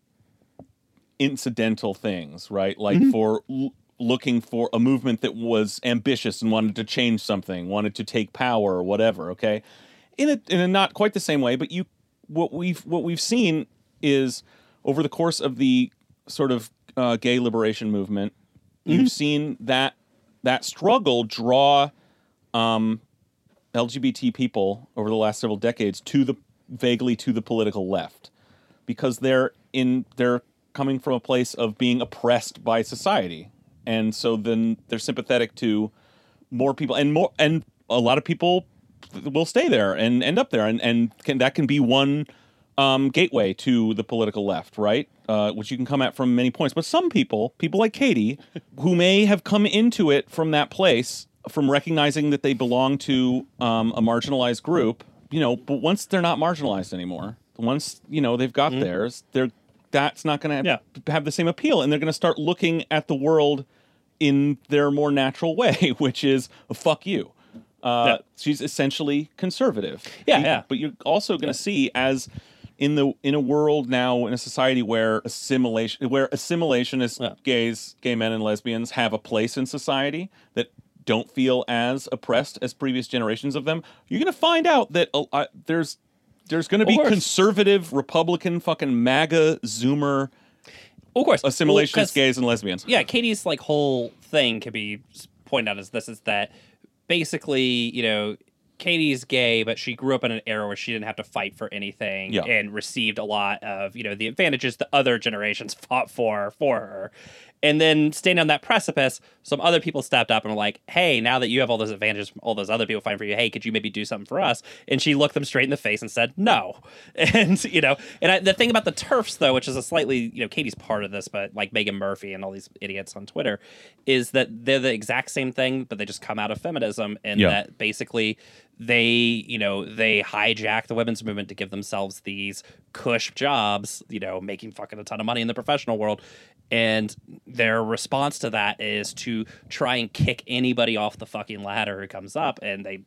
incidental things right? Like for l- looking for a movement that was ambitious and wanted to change something wanted to take power or whatever okay? In a in a not quite the same way but you what we've what we've seen is over the course of the sort of uh, gay liberation movement you've seen that that struggle draw um, LGBT people over the last several decades to the vaguely to the political left because they're in they're coming from a place of being oppressed by society. And so then they're sympathetic to more people and more and a lot of people will stay there and end up there. And and can, that can be one um, gateway to the political left right uh, which you can come at from many points but some people people like katie who may have come into it from that place from recognizing that they belong to um, a marginalized group you know but once they're not marginalized anymore once you know they've got theirs they're that's not going to Yeah. have the same appeal and they're going to start looking at the world in their more natural way [laughs] which is fuck you uh, Yeah. she's essentially conservative Yeah, You- yeah. but you're also going to see as in the in a world now in a society where assimilation where assimilationists Yeah. gays gay men and lesbians have a place in society that don't feel as oppressed as previous generations of them you're going to find out that uh, there's there's going to be conservative republican fucking maga zoomer Of course, assimilationist Well, gays and lesbians. Yeah, Katie's like whole thing could be pointed out as this is that basically, you know, Katie's gay, but she grew up in an era where she didn't have to fight for anything Yeah. and received a lot of, you know, the advantages the other generations [laughs] fought for for her. And then standing on that precipice, some other people stepped up and were like, "Hey, now that you have all those advantages, from all those other people fighting for you, hey, could you maybe do something for us?" And she looked them straight in the face and said, "No." [laughs] And you know, and I, the thing about the TERFs, though, which is a slightly, you know, Katie's part of this, but like Meghan Murphy and all these idiots on Twitter, is that they're the exact same thing, but they just come out of feminism, and Yeah. that basically they, you know, they hijack the women's movement to give themselves these cush jobs, you know, making fucking a ton of money in the professional world. And their response to that is to try and kick anybody off the fucking ladder who comes up. And they,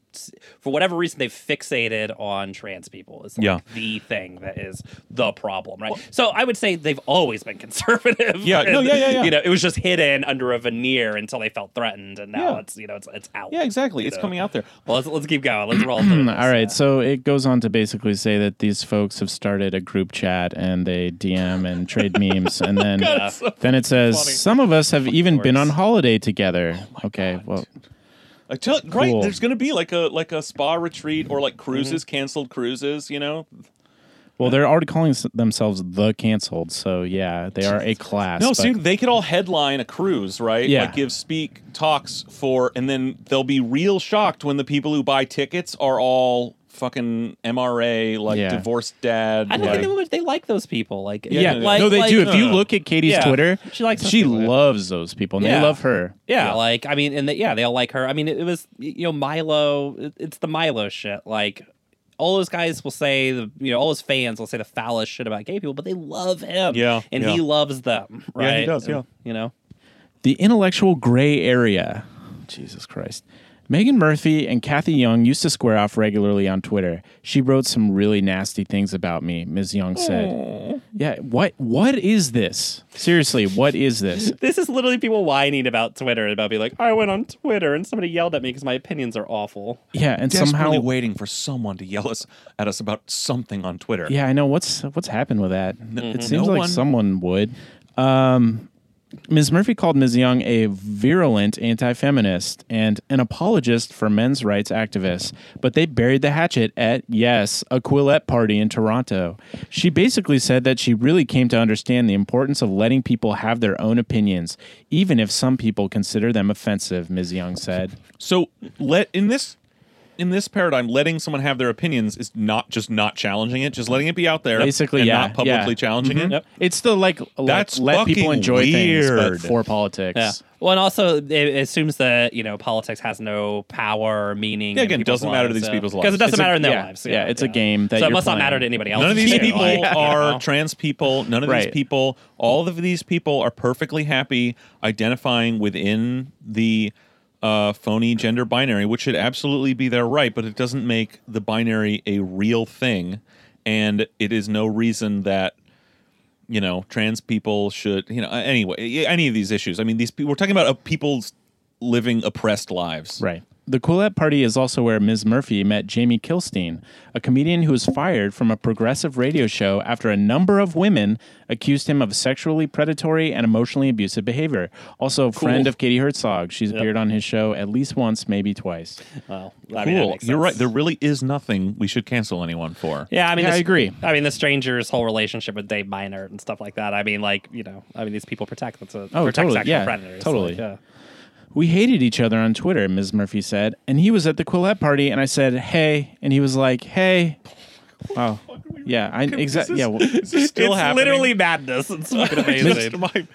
for whatever reason, they've fixated on trans people. Is like Yeah. the thing that is the problem, right? so I would say they've always been [laughs] conservative. Yeah, no, yeah, yeah, yeah. You know, it was just hidden under a veneer until they felt threatened, and now Yeah. it's you know it's it's out. Yeah, exactly. It's know? coming out there. Well, let's let's keep going. Let's roll. through. All right, Yeah. so it goes on to basically say that these folks have started a group chat and they DM and trade [laughs] memes, and then then it says funny. some of us have even been on holiday together. okay, well, I tell, right, Cool. there's going to be like a like a spa retreat or like cruises, Mm-hmm. canceled cruises. You know, well, they're already calling themselves the canceled, so yeah, they are a class. no, but- see, they could all headline a cruise, right? Yeah. like give speak talks for, and then they'll be real shocked when the people who buy tickets are all fucking MRA, like Yeah. divorced dad. I don't like, think they, they like those people. Like yeah, yeah, yeah. like, no, they like- do. If you look at Katie's Yeah. Twitter, She likes those she loves those people, and Yeah. they love her. Yeah, like I mean, and they, yeah, they all like her. I mean, it, it was you know Milo. it- It's the Milo shit. Like all those guys will say the you know all his fans will say the foulest shit about gay people, but they love him. Yeah, and yeah. he loves them. Right? Yeah, he does, yeah. you know. The intellectual gray area. Jesus Christ. Meghan Murphy and Cathy Young used to square off regularly on Twitter. She wrote some really nasty things about me, Ms. Young said. Yeah, what what is this? Seriously, what is this? [laughs] This is literally people whining about Twitter about being like, I went on Twitter and somebody yelled at me because my opinions are awful. Yeah, and desperately somehow waiting for someone to yell us at us about something on Twitter. Yeah, I know what's what's happened with that. It seems No like one- someone would. Um, Ms. Murphy called Ms. Young a virulent anti-feminist and an apologist for men's rights activists, but they buried the hatchet at yes, a Quillette party in Toronto. She basically said that she really came to understand the importance of letting people have their own opinions, even if some people consider them offensive. Ms. Young said. So let in this in this paradigm, letting someone have their opinions is not just not challenging it, just letting it be out there, Basically, and yeah, not publicly yeah. challenging mm-hmm. it. Yep. It's the like let, That's let people fucking enjoy things, but weird. for politics. Yeah. Well, and also it assumes that you know politics has no power or meaning. Yeah, again, it doesn't matter to these so- people's lives because it doesn't It's a- matter in their yeah, lives. yeah, it's a game that so it you're must not matter to anybody else. None of these [laughs] too, people like, you are know? trans people. None of Right. these people, all of these people are perfectly happy identifying within the uh, phony gender binary, which should absolutely be their right, but it doesn't make the binary a real thing. And it is no reason that, you know, trans people should, you know, anyway, any of these issues. I mean, these people, we're talking about uh, people's living oppressed lives. Right. The Quillette Party is also where Ms. Murphy met Jamie Kilstein, a comedian who was fired from a progressive radio show after a number of women accused him of sexually predatory and emotionally abusive behavior. Also, a friend of Katie Herzog. She's appeared on his show at least once, maybe twice. Well, I mean, that Cool. makes You're right. There really is nothing we should cancel anyone for. Yeah, I mean, Yeah, the- I agree. I mean, the stranger's whole relationship with Dave Meinert and stuff like that. I mean, like you know, I mean, these people protect that's a Oh, protect totally. sexual Yeah, predators. totally. Like, yeah. We hated each other on Twitter, Ms. Murphy said. And he was at the Quillette Party, and I said, hey. And he was like, hey. Wow. Yeah, I exactly. Yeah, well, Is this still it's happening? literally madness. It's fucking [laughs] amazing. My-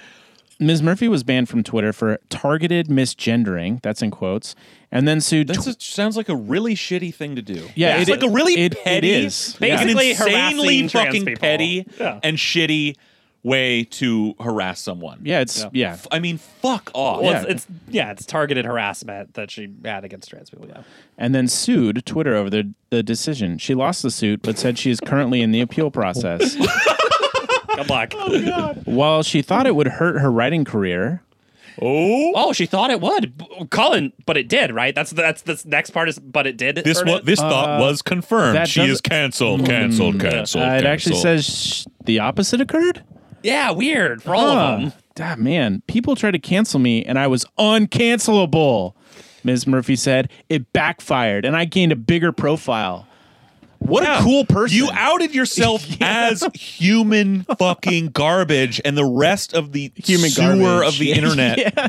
Ms. Murphy was banned from Twitter for targeted misgendering. That's in quotes. And then sued. That sounds like a really shitty thing to do. Yeah, it's it- like a really it- it petty, is. an Basically insanely harassing fucking people. petty Yeah. and shitty way to harass someone. yeah, it's yeah. F- I mean, fuck off. Well, Yeah. it's, it's yeah, it's targeted harassment that she had against trans people. Yeah. and then sued Twitter over the, the decision. She lost the suit, but said she is currently in the appeal process. [laughs] Good luck. While she thought it would hurt her writing career, Oh, Oh, she thought it would, Colin, but it did, right? That's that's this next part is, but it did. this hurt was it? this thought was confirmed. She is canceled, canceled, canceled. uh, it actually says sh- the opposite occurred. Yeah, weird for all of them. Ah, man, people tried to cancel me, and I was uncancelable. Ms. Murphy said it backfired, and I gained a bigger profile. What Yeah. a cool person! You outed yourself [laughs] as human fucking garbage, and the rest of the Human sewer garbage. of the [laughs] internet Yeah.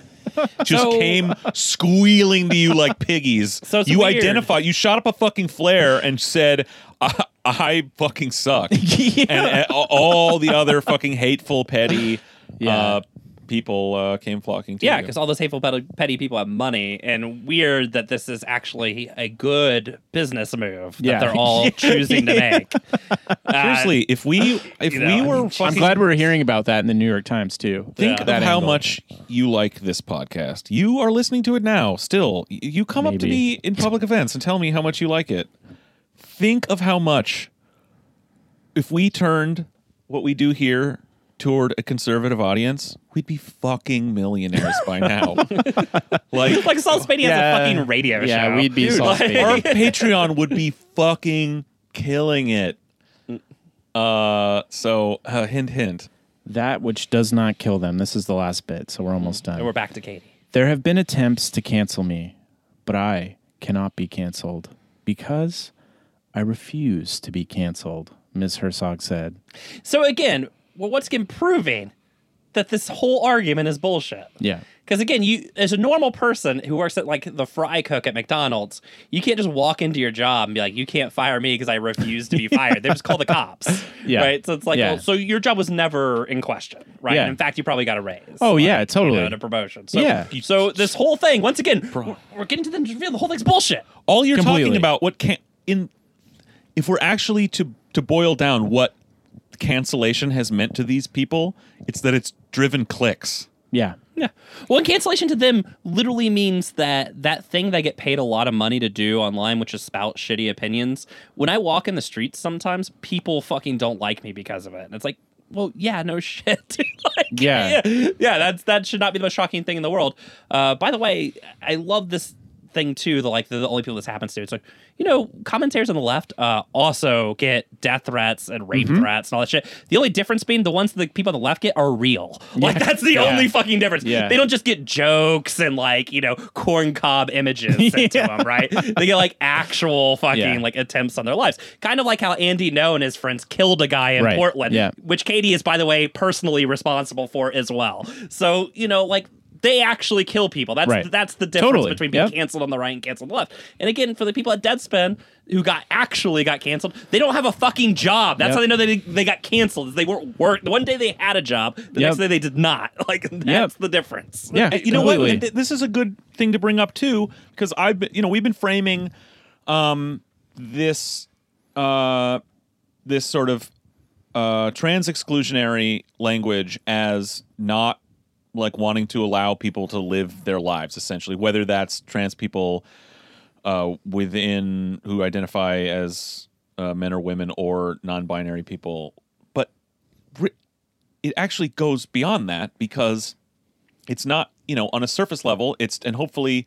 Just So- came squealing to you like piggies. So it's you weird. identified, you shot up a fucking flare and said, I, I fucking suck. [laughs] Yeah. And, uh, all the other fucking hateful, petty, Yeah. uh, people uh, came flocking to Yeah, because all those hateful, petty, petty people have money, and weird that this is actually a good business move that Yeah. they're all [laughs] choosing to make. [laughs] Uh, seriously, if we [laughs] if you we know, were I'm fucking I'm glad we're hearing about that in the New York Times too. think Yeah. of That how angle. much you like this podcast. You are listening to it now. Still, you come up to me in public events and tell me how much you like it. Think of how much if we turned what we do here toward a conservative audience, we'd be fucking millionaires by now. [laughs] like [laughs] like Saul Spady has a fucking radio show. yeah, show. we'd be Dude, Saul like- Spady. our Patreon would be fucking killing it. Uh, so uh, hint, hint. That which does not kill them. This is the last bit, so we're almost done. And we're back to Katie. There have been attempts to cancel me, but I cannot be canceled because I refuse to be canceled, Ms. Herzog said. So again, well, what's again proving that this whole argument is bullshit? Yeah. Because again, you as a normal person who works at like the fry cook at McDonald's, you can't just walk into your job and be like, "You can't fire me because I refuse to be [laughs] fired." They just call the cops, Yeah. right? So it's like, Yeah. well, so your job was never in question, right? Yeah. And in fact, you probably got a raise. Oh, like, yeah, totally. you know, and a promotion. So, Yeah. So this whole thing, once again, we're, we're getting to the reveal. The whole thing's bullshit. all you're Completely. talking about what can in if we're actually to to boil down what cancellation has meant to these people it's that it's driven clicks Yeah. Yeah. Well, and cancellation to them literally means that that thing they get paid a lot of money to do online, which is spout shitty opinions. When I walk in the streets, sometimes people fucking don't like me because of it, and it's like, well, yeah, no [laughs] shit. [laughs] Like, Yeah. yeah, yeah, That's that should not be the most shocking thing in the world. Uh, by the way, I love this thing too. The like the, the only people this happens to. It's like you know, commentators on the left uh, also get death threats and rape Mm-hmm. threats and all that shit. The only difference being the ones that the people on the left get are real. [laughs] Like that's the Yeah. only fucking difference. Yeah. They don't just get jokes and like you know corn cob images sent to them, right? They get like actual [laughs] fucking like attempts on their lives. Kind of like how Andy Ngo and his friends killed a guy in Right. Portland, Yeah. which Katie is by the way personally responsible for as well. So you know like. They actually kill people. That's Right. that's the difference Totally. between being Yep. canceled on the right and canceled on the left. And again, for the people at Deadspin who got actually got canceled, they don't have a fucking job. That's Yep. how they know they they got canceled. They weren't work. One day they had a job, the next day they did not. [laughs] Like that's the difference. Yeah. you know what And th- this is a good thing to bring up too because i've been you know we've been framing um this uh this sort of uh trans exclusionary language as not like wanting to allow people to live their lives essentially whether that's trans people uh within who identify as uh, men or women or non-binary people. But it actually goes beyond that because it's not you know on a surface level it's and hopefully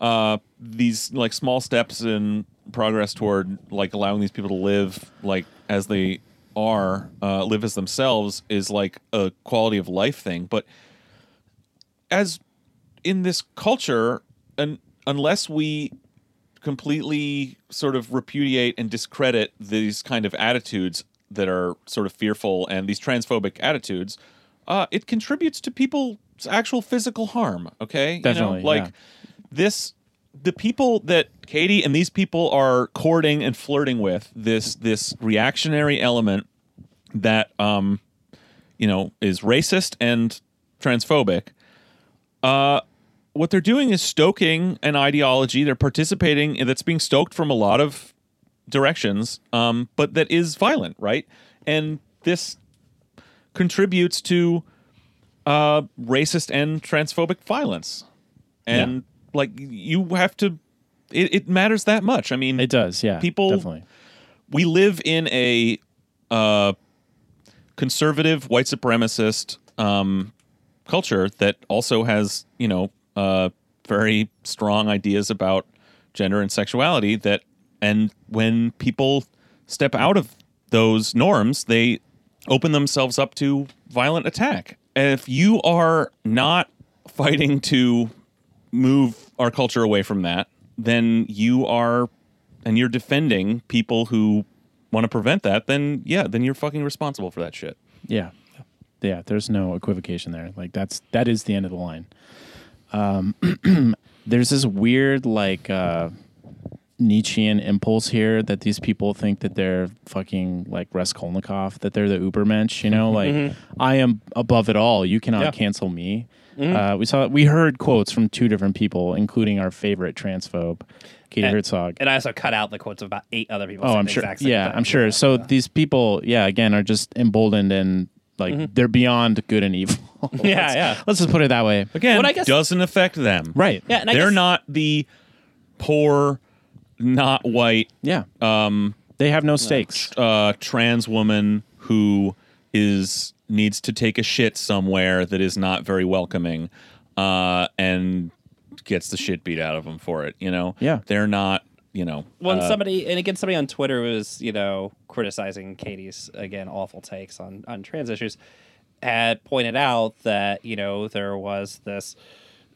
uh these like small steps in progress toward like allowing these people to live like as they are uh live as themselves is like a quality of life thing but as in this culture and unless we completely sort of repudiate and discredit these kind of attitudes that are sort of fearful and these transphobic attitudes, uh, it contributes to people's actual physical harm. Okay, Definitely, you know, like yeah. this. The people that Katie and these people are courting and flirting with this this reactionary element that um, you know is racist and transphobic uh, what they're doing is stoking an ideology. They're participating that's being stoked from a lot of directions, um, but that is violent, right? And this contributes to uh, racist and transphobic violence. And like you have to, it, it matters that much. I mean, It does. Yeah. People- Definitely. we live in a uh, conservative white supremacist um, culture that also has you know uh, very strong ideas about gender and sexuality that and when people step out of those norms they open themselves up to violent attack. If you are not fighting to move our culture away from that then you are and you're defending people who want to prevent that, then yeah, then you're fucking responsible for that shit. Yeah. Yeah, there's no equivocation there. Like that's that is the end of the line. Um [clears throat] there's this weird like uh Nietzschean impulse here that these people think that they're fucking like Raskolnikov, that they're the Ubermensch, you know, like I am above it all. You cannot Yeah. cancel me. Uh, we saw we heard quotes from two different people, including our favorite transphobe, Katie And- Herzog. And I also cut out the quotes of about eight other people. Oh, I'm sure. Yeah, thing. I'm sure. Yeah, so yeah. these people, yeah, again, are just emboldened and like they're beyond good and evil. [laughs] Yeah, Let's- yeah. Let's just put it that way. Again, What I guess- doesn't affect them. Right. Yeah, and I They're guess- not the poor, not white, Yeah. Um, they have no stakes. uh, trans woman who is needs to take a shit somewhere that is not very welcoming, uh, and gets the shit beat out of them for it. You know. Yeah. They're not. You know. when uh, somebody and again somebody on Twitter was you know criticizing Katie's again awful takes on on trans issues had pointed out that you know there was this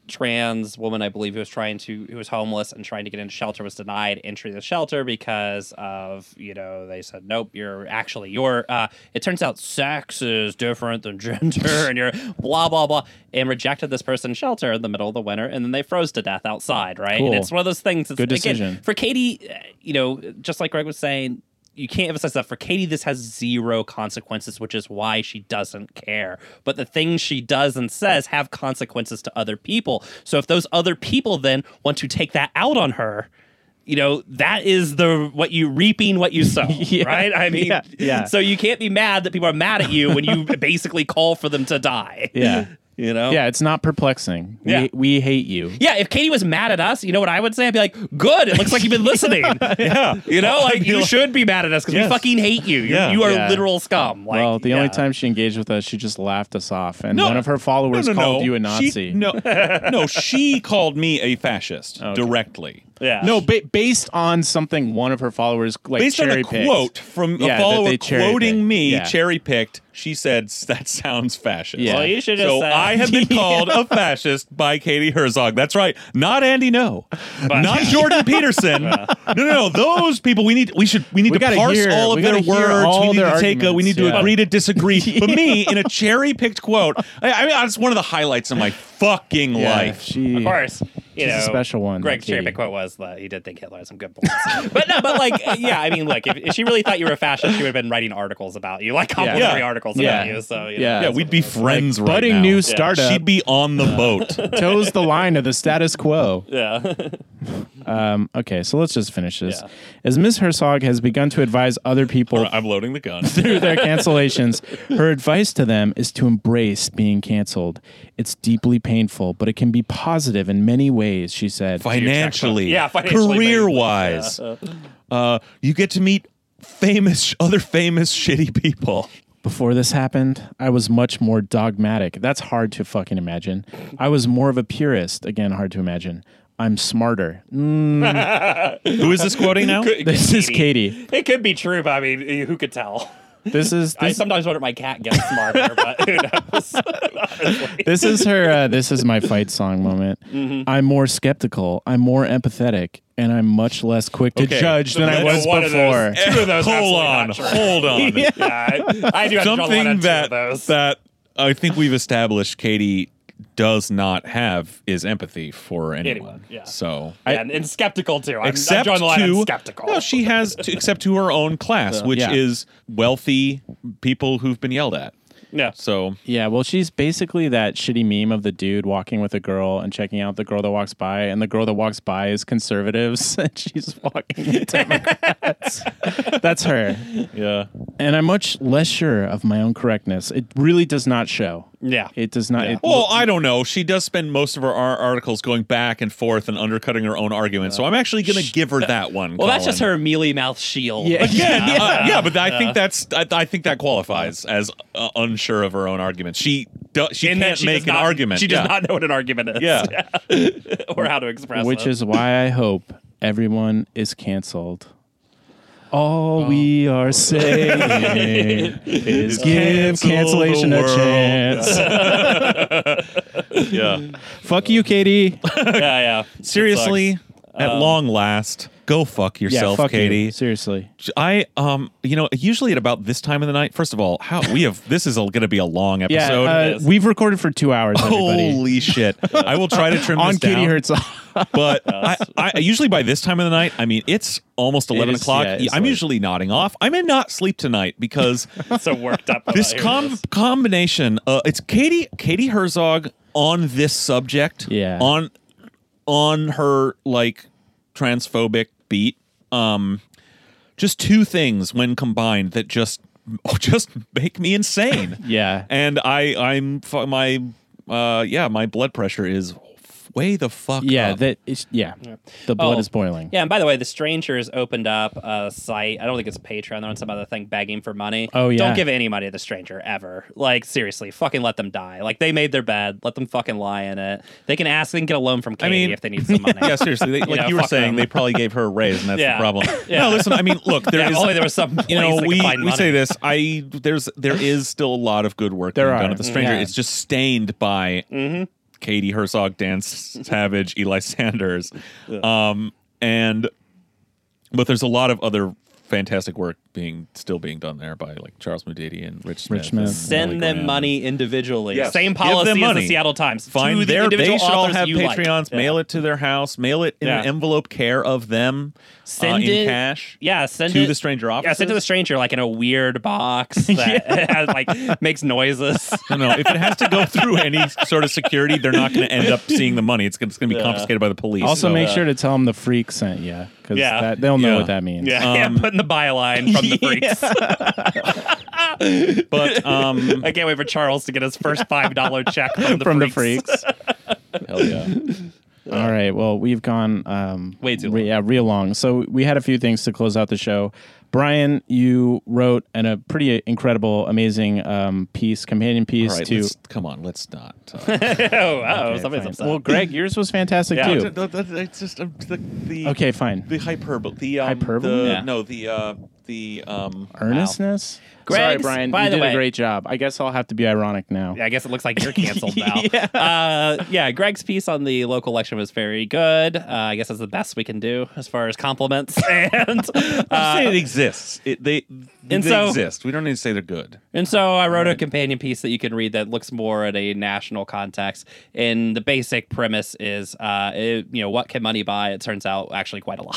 trans woman I believe who was trying to who was homeless and trying to get into shelter was denied entry to the shelter because of you know they said nope you're actually you're uh it turns out sex is different than [laughs] gender and you're blah blah blah and rejected this person's shelter in the middle of the winter and then they froze to death outside right Cool. and it's one of those things that's, Good again, decision. for Katie, uh, you know, just like Greg was saying, you can't emphasize that for Katie, this has zero consequences, which is why she doesn't care. But the things she does and says have consequences to other people. So if those other people then want to take that out on her, you know that is the what you reaping what you sow [laughs] Yeah. right i mean Yeah. Yeah. so you can't be mad that people are mad at you when you [laughs] basically call for them to die Yeah. You know Yeah, it's not perplexing. Yeah. We, we hate you. Yeah, if Katie was mad at us, you know what I would say? I'd be like, "Good, it looks like you've been [laughs] listening." [laughs] Yeah. You know, like you should be mad at us because Yes. we fucking hate you. You, Yeah. you are Yeah. literal scum. Like, well, the only time she engaged with us, she just laughed us off, and No. one of her followers no, no, called you a She- Nazi. no, [laughs] no, she called me a fascist directly. Yeah, No, ba- based on something one of her followers like Based on a cherry picked. quote from Yeah, a that follower quoting me, Yeah. cherry picked, she said that sounds fascist. Yeah. Well, you should just So say- I have been [laughs] called a [laughs] fascist by Katie Herzog. That's right. Not Andy Ngo. Not [laughs] Jordan Peterson. No, no, no. Those people we need we should we need We to parse hear- all of their words. we need to take a we need to yeah. agree to disagree. But me in a cherry picked quote, I, I mean it's one of the highlights of my fucking Yeah, life. She, of course. You She's know, a special one, Greg's Katie. cherry quote was that he did think Hitler had some good points. [laughs] but no, but like, yeah, I mean, look, if, if she really thought you were a fascist, she would have been writing articles about you, like complimentary Yeah. articles Yeah. about you. So you know. Yeah. Yeah, we'd be friends right budding now. new startup. She'd be on the boat. [laughs] toes the line of the status quo. yeah. [laughs] Um, okay, so let's just finish this. Yeah. As Ms. Herzog has begun to advise other people [laughs] I'm loading the gun. [laughs] through their cancellations, her advice to them is to embrace being canceled. It's deeply painful, but it can be positive in many ways, she said. financially, Yeah, financially, career maybe. wise. Uh, you get to meet famous, other famous shitty people. Before this happened, I was much more dogmatic. That's hard to fucking imagine. I was more of a purist. Again, hard to imagine. I'm smarter. Mm, Who is this quoting now? [laughs] this is Katie. It could be true, but I mean, who could tell? This is I sometimes wonder if my cat gets smarter, but who knows? [laughs] This is her. Uh, this is my fight song moment. Mm-hmm. I'm more skeptical. I'm more empathetic, and I'm much less quick to Okay. judge than I was one of those. before. Two of those. hold on, hold on. [laughs] Yeah, I, I do have to draw the line Something two that of those. that I think we've established Katie does not have is empathy for anyone. Anyone, yeah. So and, and skeptical too. I'm, I'm except drawing the line to on skeptical. No, she has to, except to her own class, which Yeah. is wealthy people who've been yelled at. yeah. So Yeah, well, she's basically that shitty meme of the dude walking with a girl and checking out the girl that walks by, and the girl that walks by is conservatives, [laughs] and she's walking with Democrats. [laughs] That's her. yeah, And I'm much less sure of my own correctness. It really does not show. Yeah. It does not. Yeah. It, Well, I don't know. She does spend most of her articles going back and forth and undercutting her own argument. So I'm actually going to give her [laughs] that one. Well, that's just her mealy mouth shield. Yeah. Again, [laughs] uh, yeah, but I think that's I, I think that qualifies as uh, unsure of her own argument. She do, she In can't she make an not- argument. She does yeah. not know what an argument is. Yeah. [laughs] or how to express it. which is why I hope everyone is canceled. All oh. we are [laughs] saying is give cancellation a chance. [laughs] Yeah. Fuck you, Katie. [laughs] yeah, yeah. Seriously, It sucks. at um, long last, go fuck yourself, yeah, fuck Katie. You. Seriously. I um you know usually at about this time of the night. First of all, how we have this is going to be a long Yeah, episode. uh, we've recorded for two hours. [laughs] Everybody. Holy shit! I will try to trim [laughs] on this Katie down. Herzog. [laughs] but I, I usually by this time of the night, I mean it's almost eleven is- o'clock. yeah, I'm late. usually nodding off. I may not sleep tonight because so worked up. this com- this. combination. Uh, it's Katie Katie Herzog on this subject. Yeah. On on her like transphobic beat. Um, just two things when combined that just [laughs] just make me insane. [laughs] yeah. and I I'm my uh yeah my blood pressure is way the fuck Yeah, up. that is yeah. The blood Oh, is boiling. Yeah, and by the way, the Strangers opened up a site. I don't think it's Patreon. They're on some other thing begging for money. Oh, yeah. Don't give any money to the Stranger ever. Like seriously, fucking let them die. Like they made their bed. Let them fucking lie in it. They can ask. They can get a loan from Katie mean- if they need some [laughs] money. yeah, seriously. They, [laughs] like know, you were saying, them. they probably gave her a raise, and that's Yeah. the problem. [laughs] Yeah. No, listen. I mean, look, there Yeah, is. only there was some you know, we we say this. I there's there is still a lot of good work There being are. done at the Stranger. Yeah. It's just stained by Mm-hmm. Katie Herzog, Dan [laughs] Savage, Eli Sanders, um, and but there's a lot of other fantastic work being still being done there by like Charles Mudede and Rich Smith. Rich Smith. and Send Molly them Graham. money individually. Yes. Same Give them policy as money. the Seattle Times. Find to their, individual they should all authors have you like. Patreons. Yeah. Mail it to their house. Mail it in an envelope care of them. Send uh, in it- cash. Yeah, send to it the stranger office. Yeah, send to the stranger like in a weird box [laughs] that [laughs] has, like makes noises. [laughs] No, no. If it has to go through any sort of security, they're not going to end up seeing the money. It's going to be Yeah. confiscated by the police. Also, So- make sure to tell them the freak sent you because Yeah. they'll know Yeah. what that means. Yeah, yeah, Um, put in the byline from the [laughs] freaks. [laughs] But um, I can't wait for Charles to get his first five dollar check from the [laughs] From the freaks. freaks. hell yeah. All right. Well, we've gone um, Way too re- yeah, real long. So we had a few things to close out the show. Brian, you wrote an, a pretty incredible, amazing um, piece, companion piece right, to. let's, come on. Let's not. Oh, oh, Okay, somebody's upset. Well, Greg, yours was fantastic Yeah. too. it's just uh, the, the Okay, fine. the hyperbole. The um, Hyperbole? The, Yeah. No, the uh, the um, Earnestness. Sorry, Greg's- Brian. by you the did way- a great job. I guess I'll have to be ironic now. Yeah, I guess it looks like you're [laughs] canceled now. Yeah. Uh, yeah, Greg's piece on the local election was very good. Uh, I guess that's the best we can do as far as compliments. [laughs] and [laughs] I'm uh, saying it exists. It, they and they so- exist. We don't need to say they're good. And so I wrote a companion piece that you can read that looks more at a national context. And the basic premise is, uh, it- you know, what can money buy? It turns out actually quite a lot.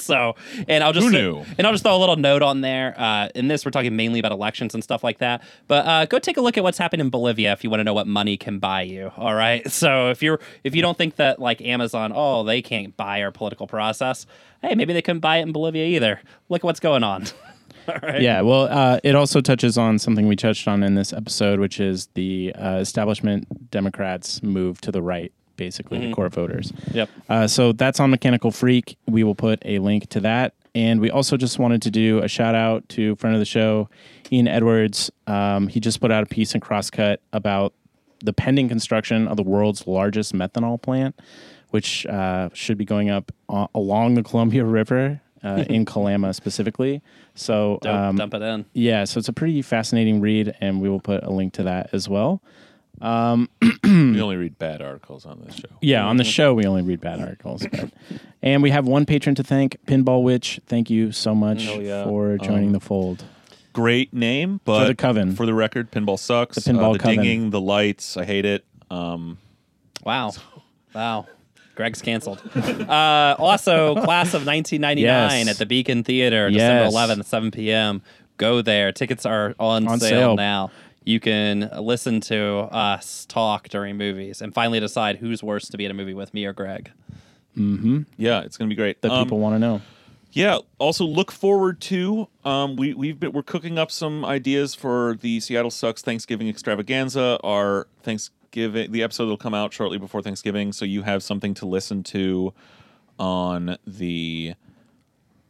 so, and I'll just Who knew? and I'll just throw a little note on there. Uh, in this, we're talking mainly about elections and stuff like that. But uh, go take a look at what's happened in Bolivia if you want to know what money can buy you. All right. [laughs] So if you're if you don't think that like Amazon, oh, they can't buy our political process. Hey, maybe they couldn't buy it in Bolivia either. Look at what's going on. [laughs] All right. Yeah, well, uh, it also touches on something we touched on in this episode, which is the uh, establishment Democrats move to the right, basically, Mm-hmm. the core voters. Yep. Uh, so that's on Mechanical Freak. We will put a link to that. And we also just wanted to do a shout out to friend of the show, Ian Edwards. Um, he just put out a piece in Crosscut about the pending construction of the world's largest methanol plant, which uh, should be going up a- along the Columbia [laughs] River uh, in Kalama specifically. So Dope. um, Dump it in. yeah, so it's a pretty fascinating read, and we will put a link to that as well. [clears throat] we only read bad articles on this show. Yeah, on the show we only read bad articles, but [laughs] and we have one patron to thank, Pinball Witch. Thank you so much Hell yeah. for joining Um, the fold. Great name, but the coven. For the record, pinball sucks. The pinball uh, the coven. dinging, the lights, I hate it. Um, Wow. Wow. Greg's canceled. uh, also, class of 1999 Yes. at the Beacon Theater, Yes. December 11th, 7 p.m. Go there. Tickets are on, On sale, sale. now. You can listen to us talk during movies and finally decide who's worse to be in a movie with me or Greg. yeah, it's gonna be great. That Um, people want to know. Yeah. Also, look forward to um, we we've been we're cooking up some ideas for the Seattle Sucks Thanksgiving Extravaganza. Our Thanksgiving the episode will come out shortly before Thanksgiving, so you have something to listen to on the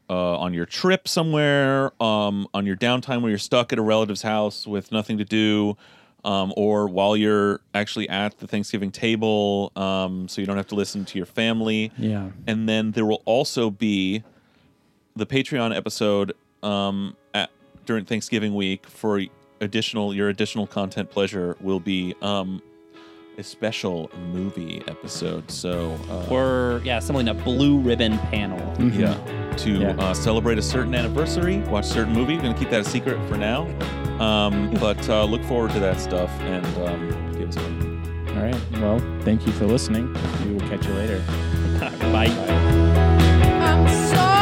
uh, on your trip somewhere, um, on your downtime where you're stuck at a relative's house with nothing to do. Um, or while you're actually at the Thanksgiving table, um, so you don't have to listen to your family. Yeah. And then there will also be the Patreon episode um, at, during Thanksgiving week for additional your additional content pleasure will be um, a special movie episode. So, uh, Or yeah, something a blue ribbon panel. yeah, to Yeah. Uh, celebrate a certain anniversary, watch a certain movie. We're Going to keep that a secret for now, um, but uh, look forward to that stuff and um, give us a link. All right. Well, thank you for listening. We will catch you later. [laughs] Bye. I'm sorry.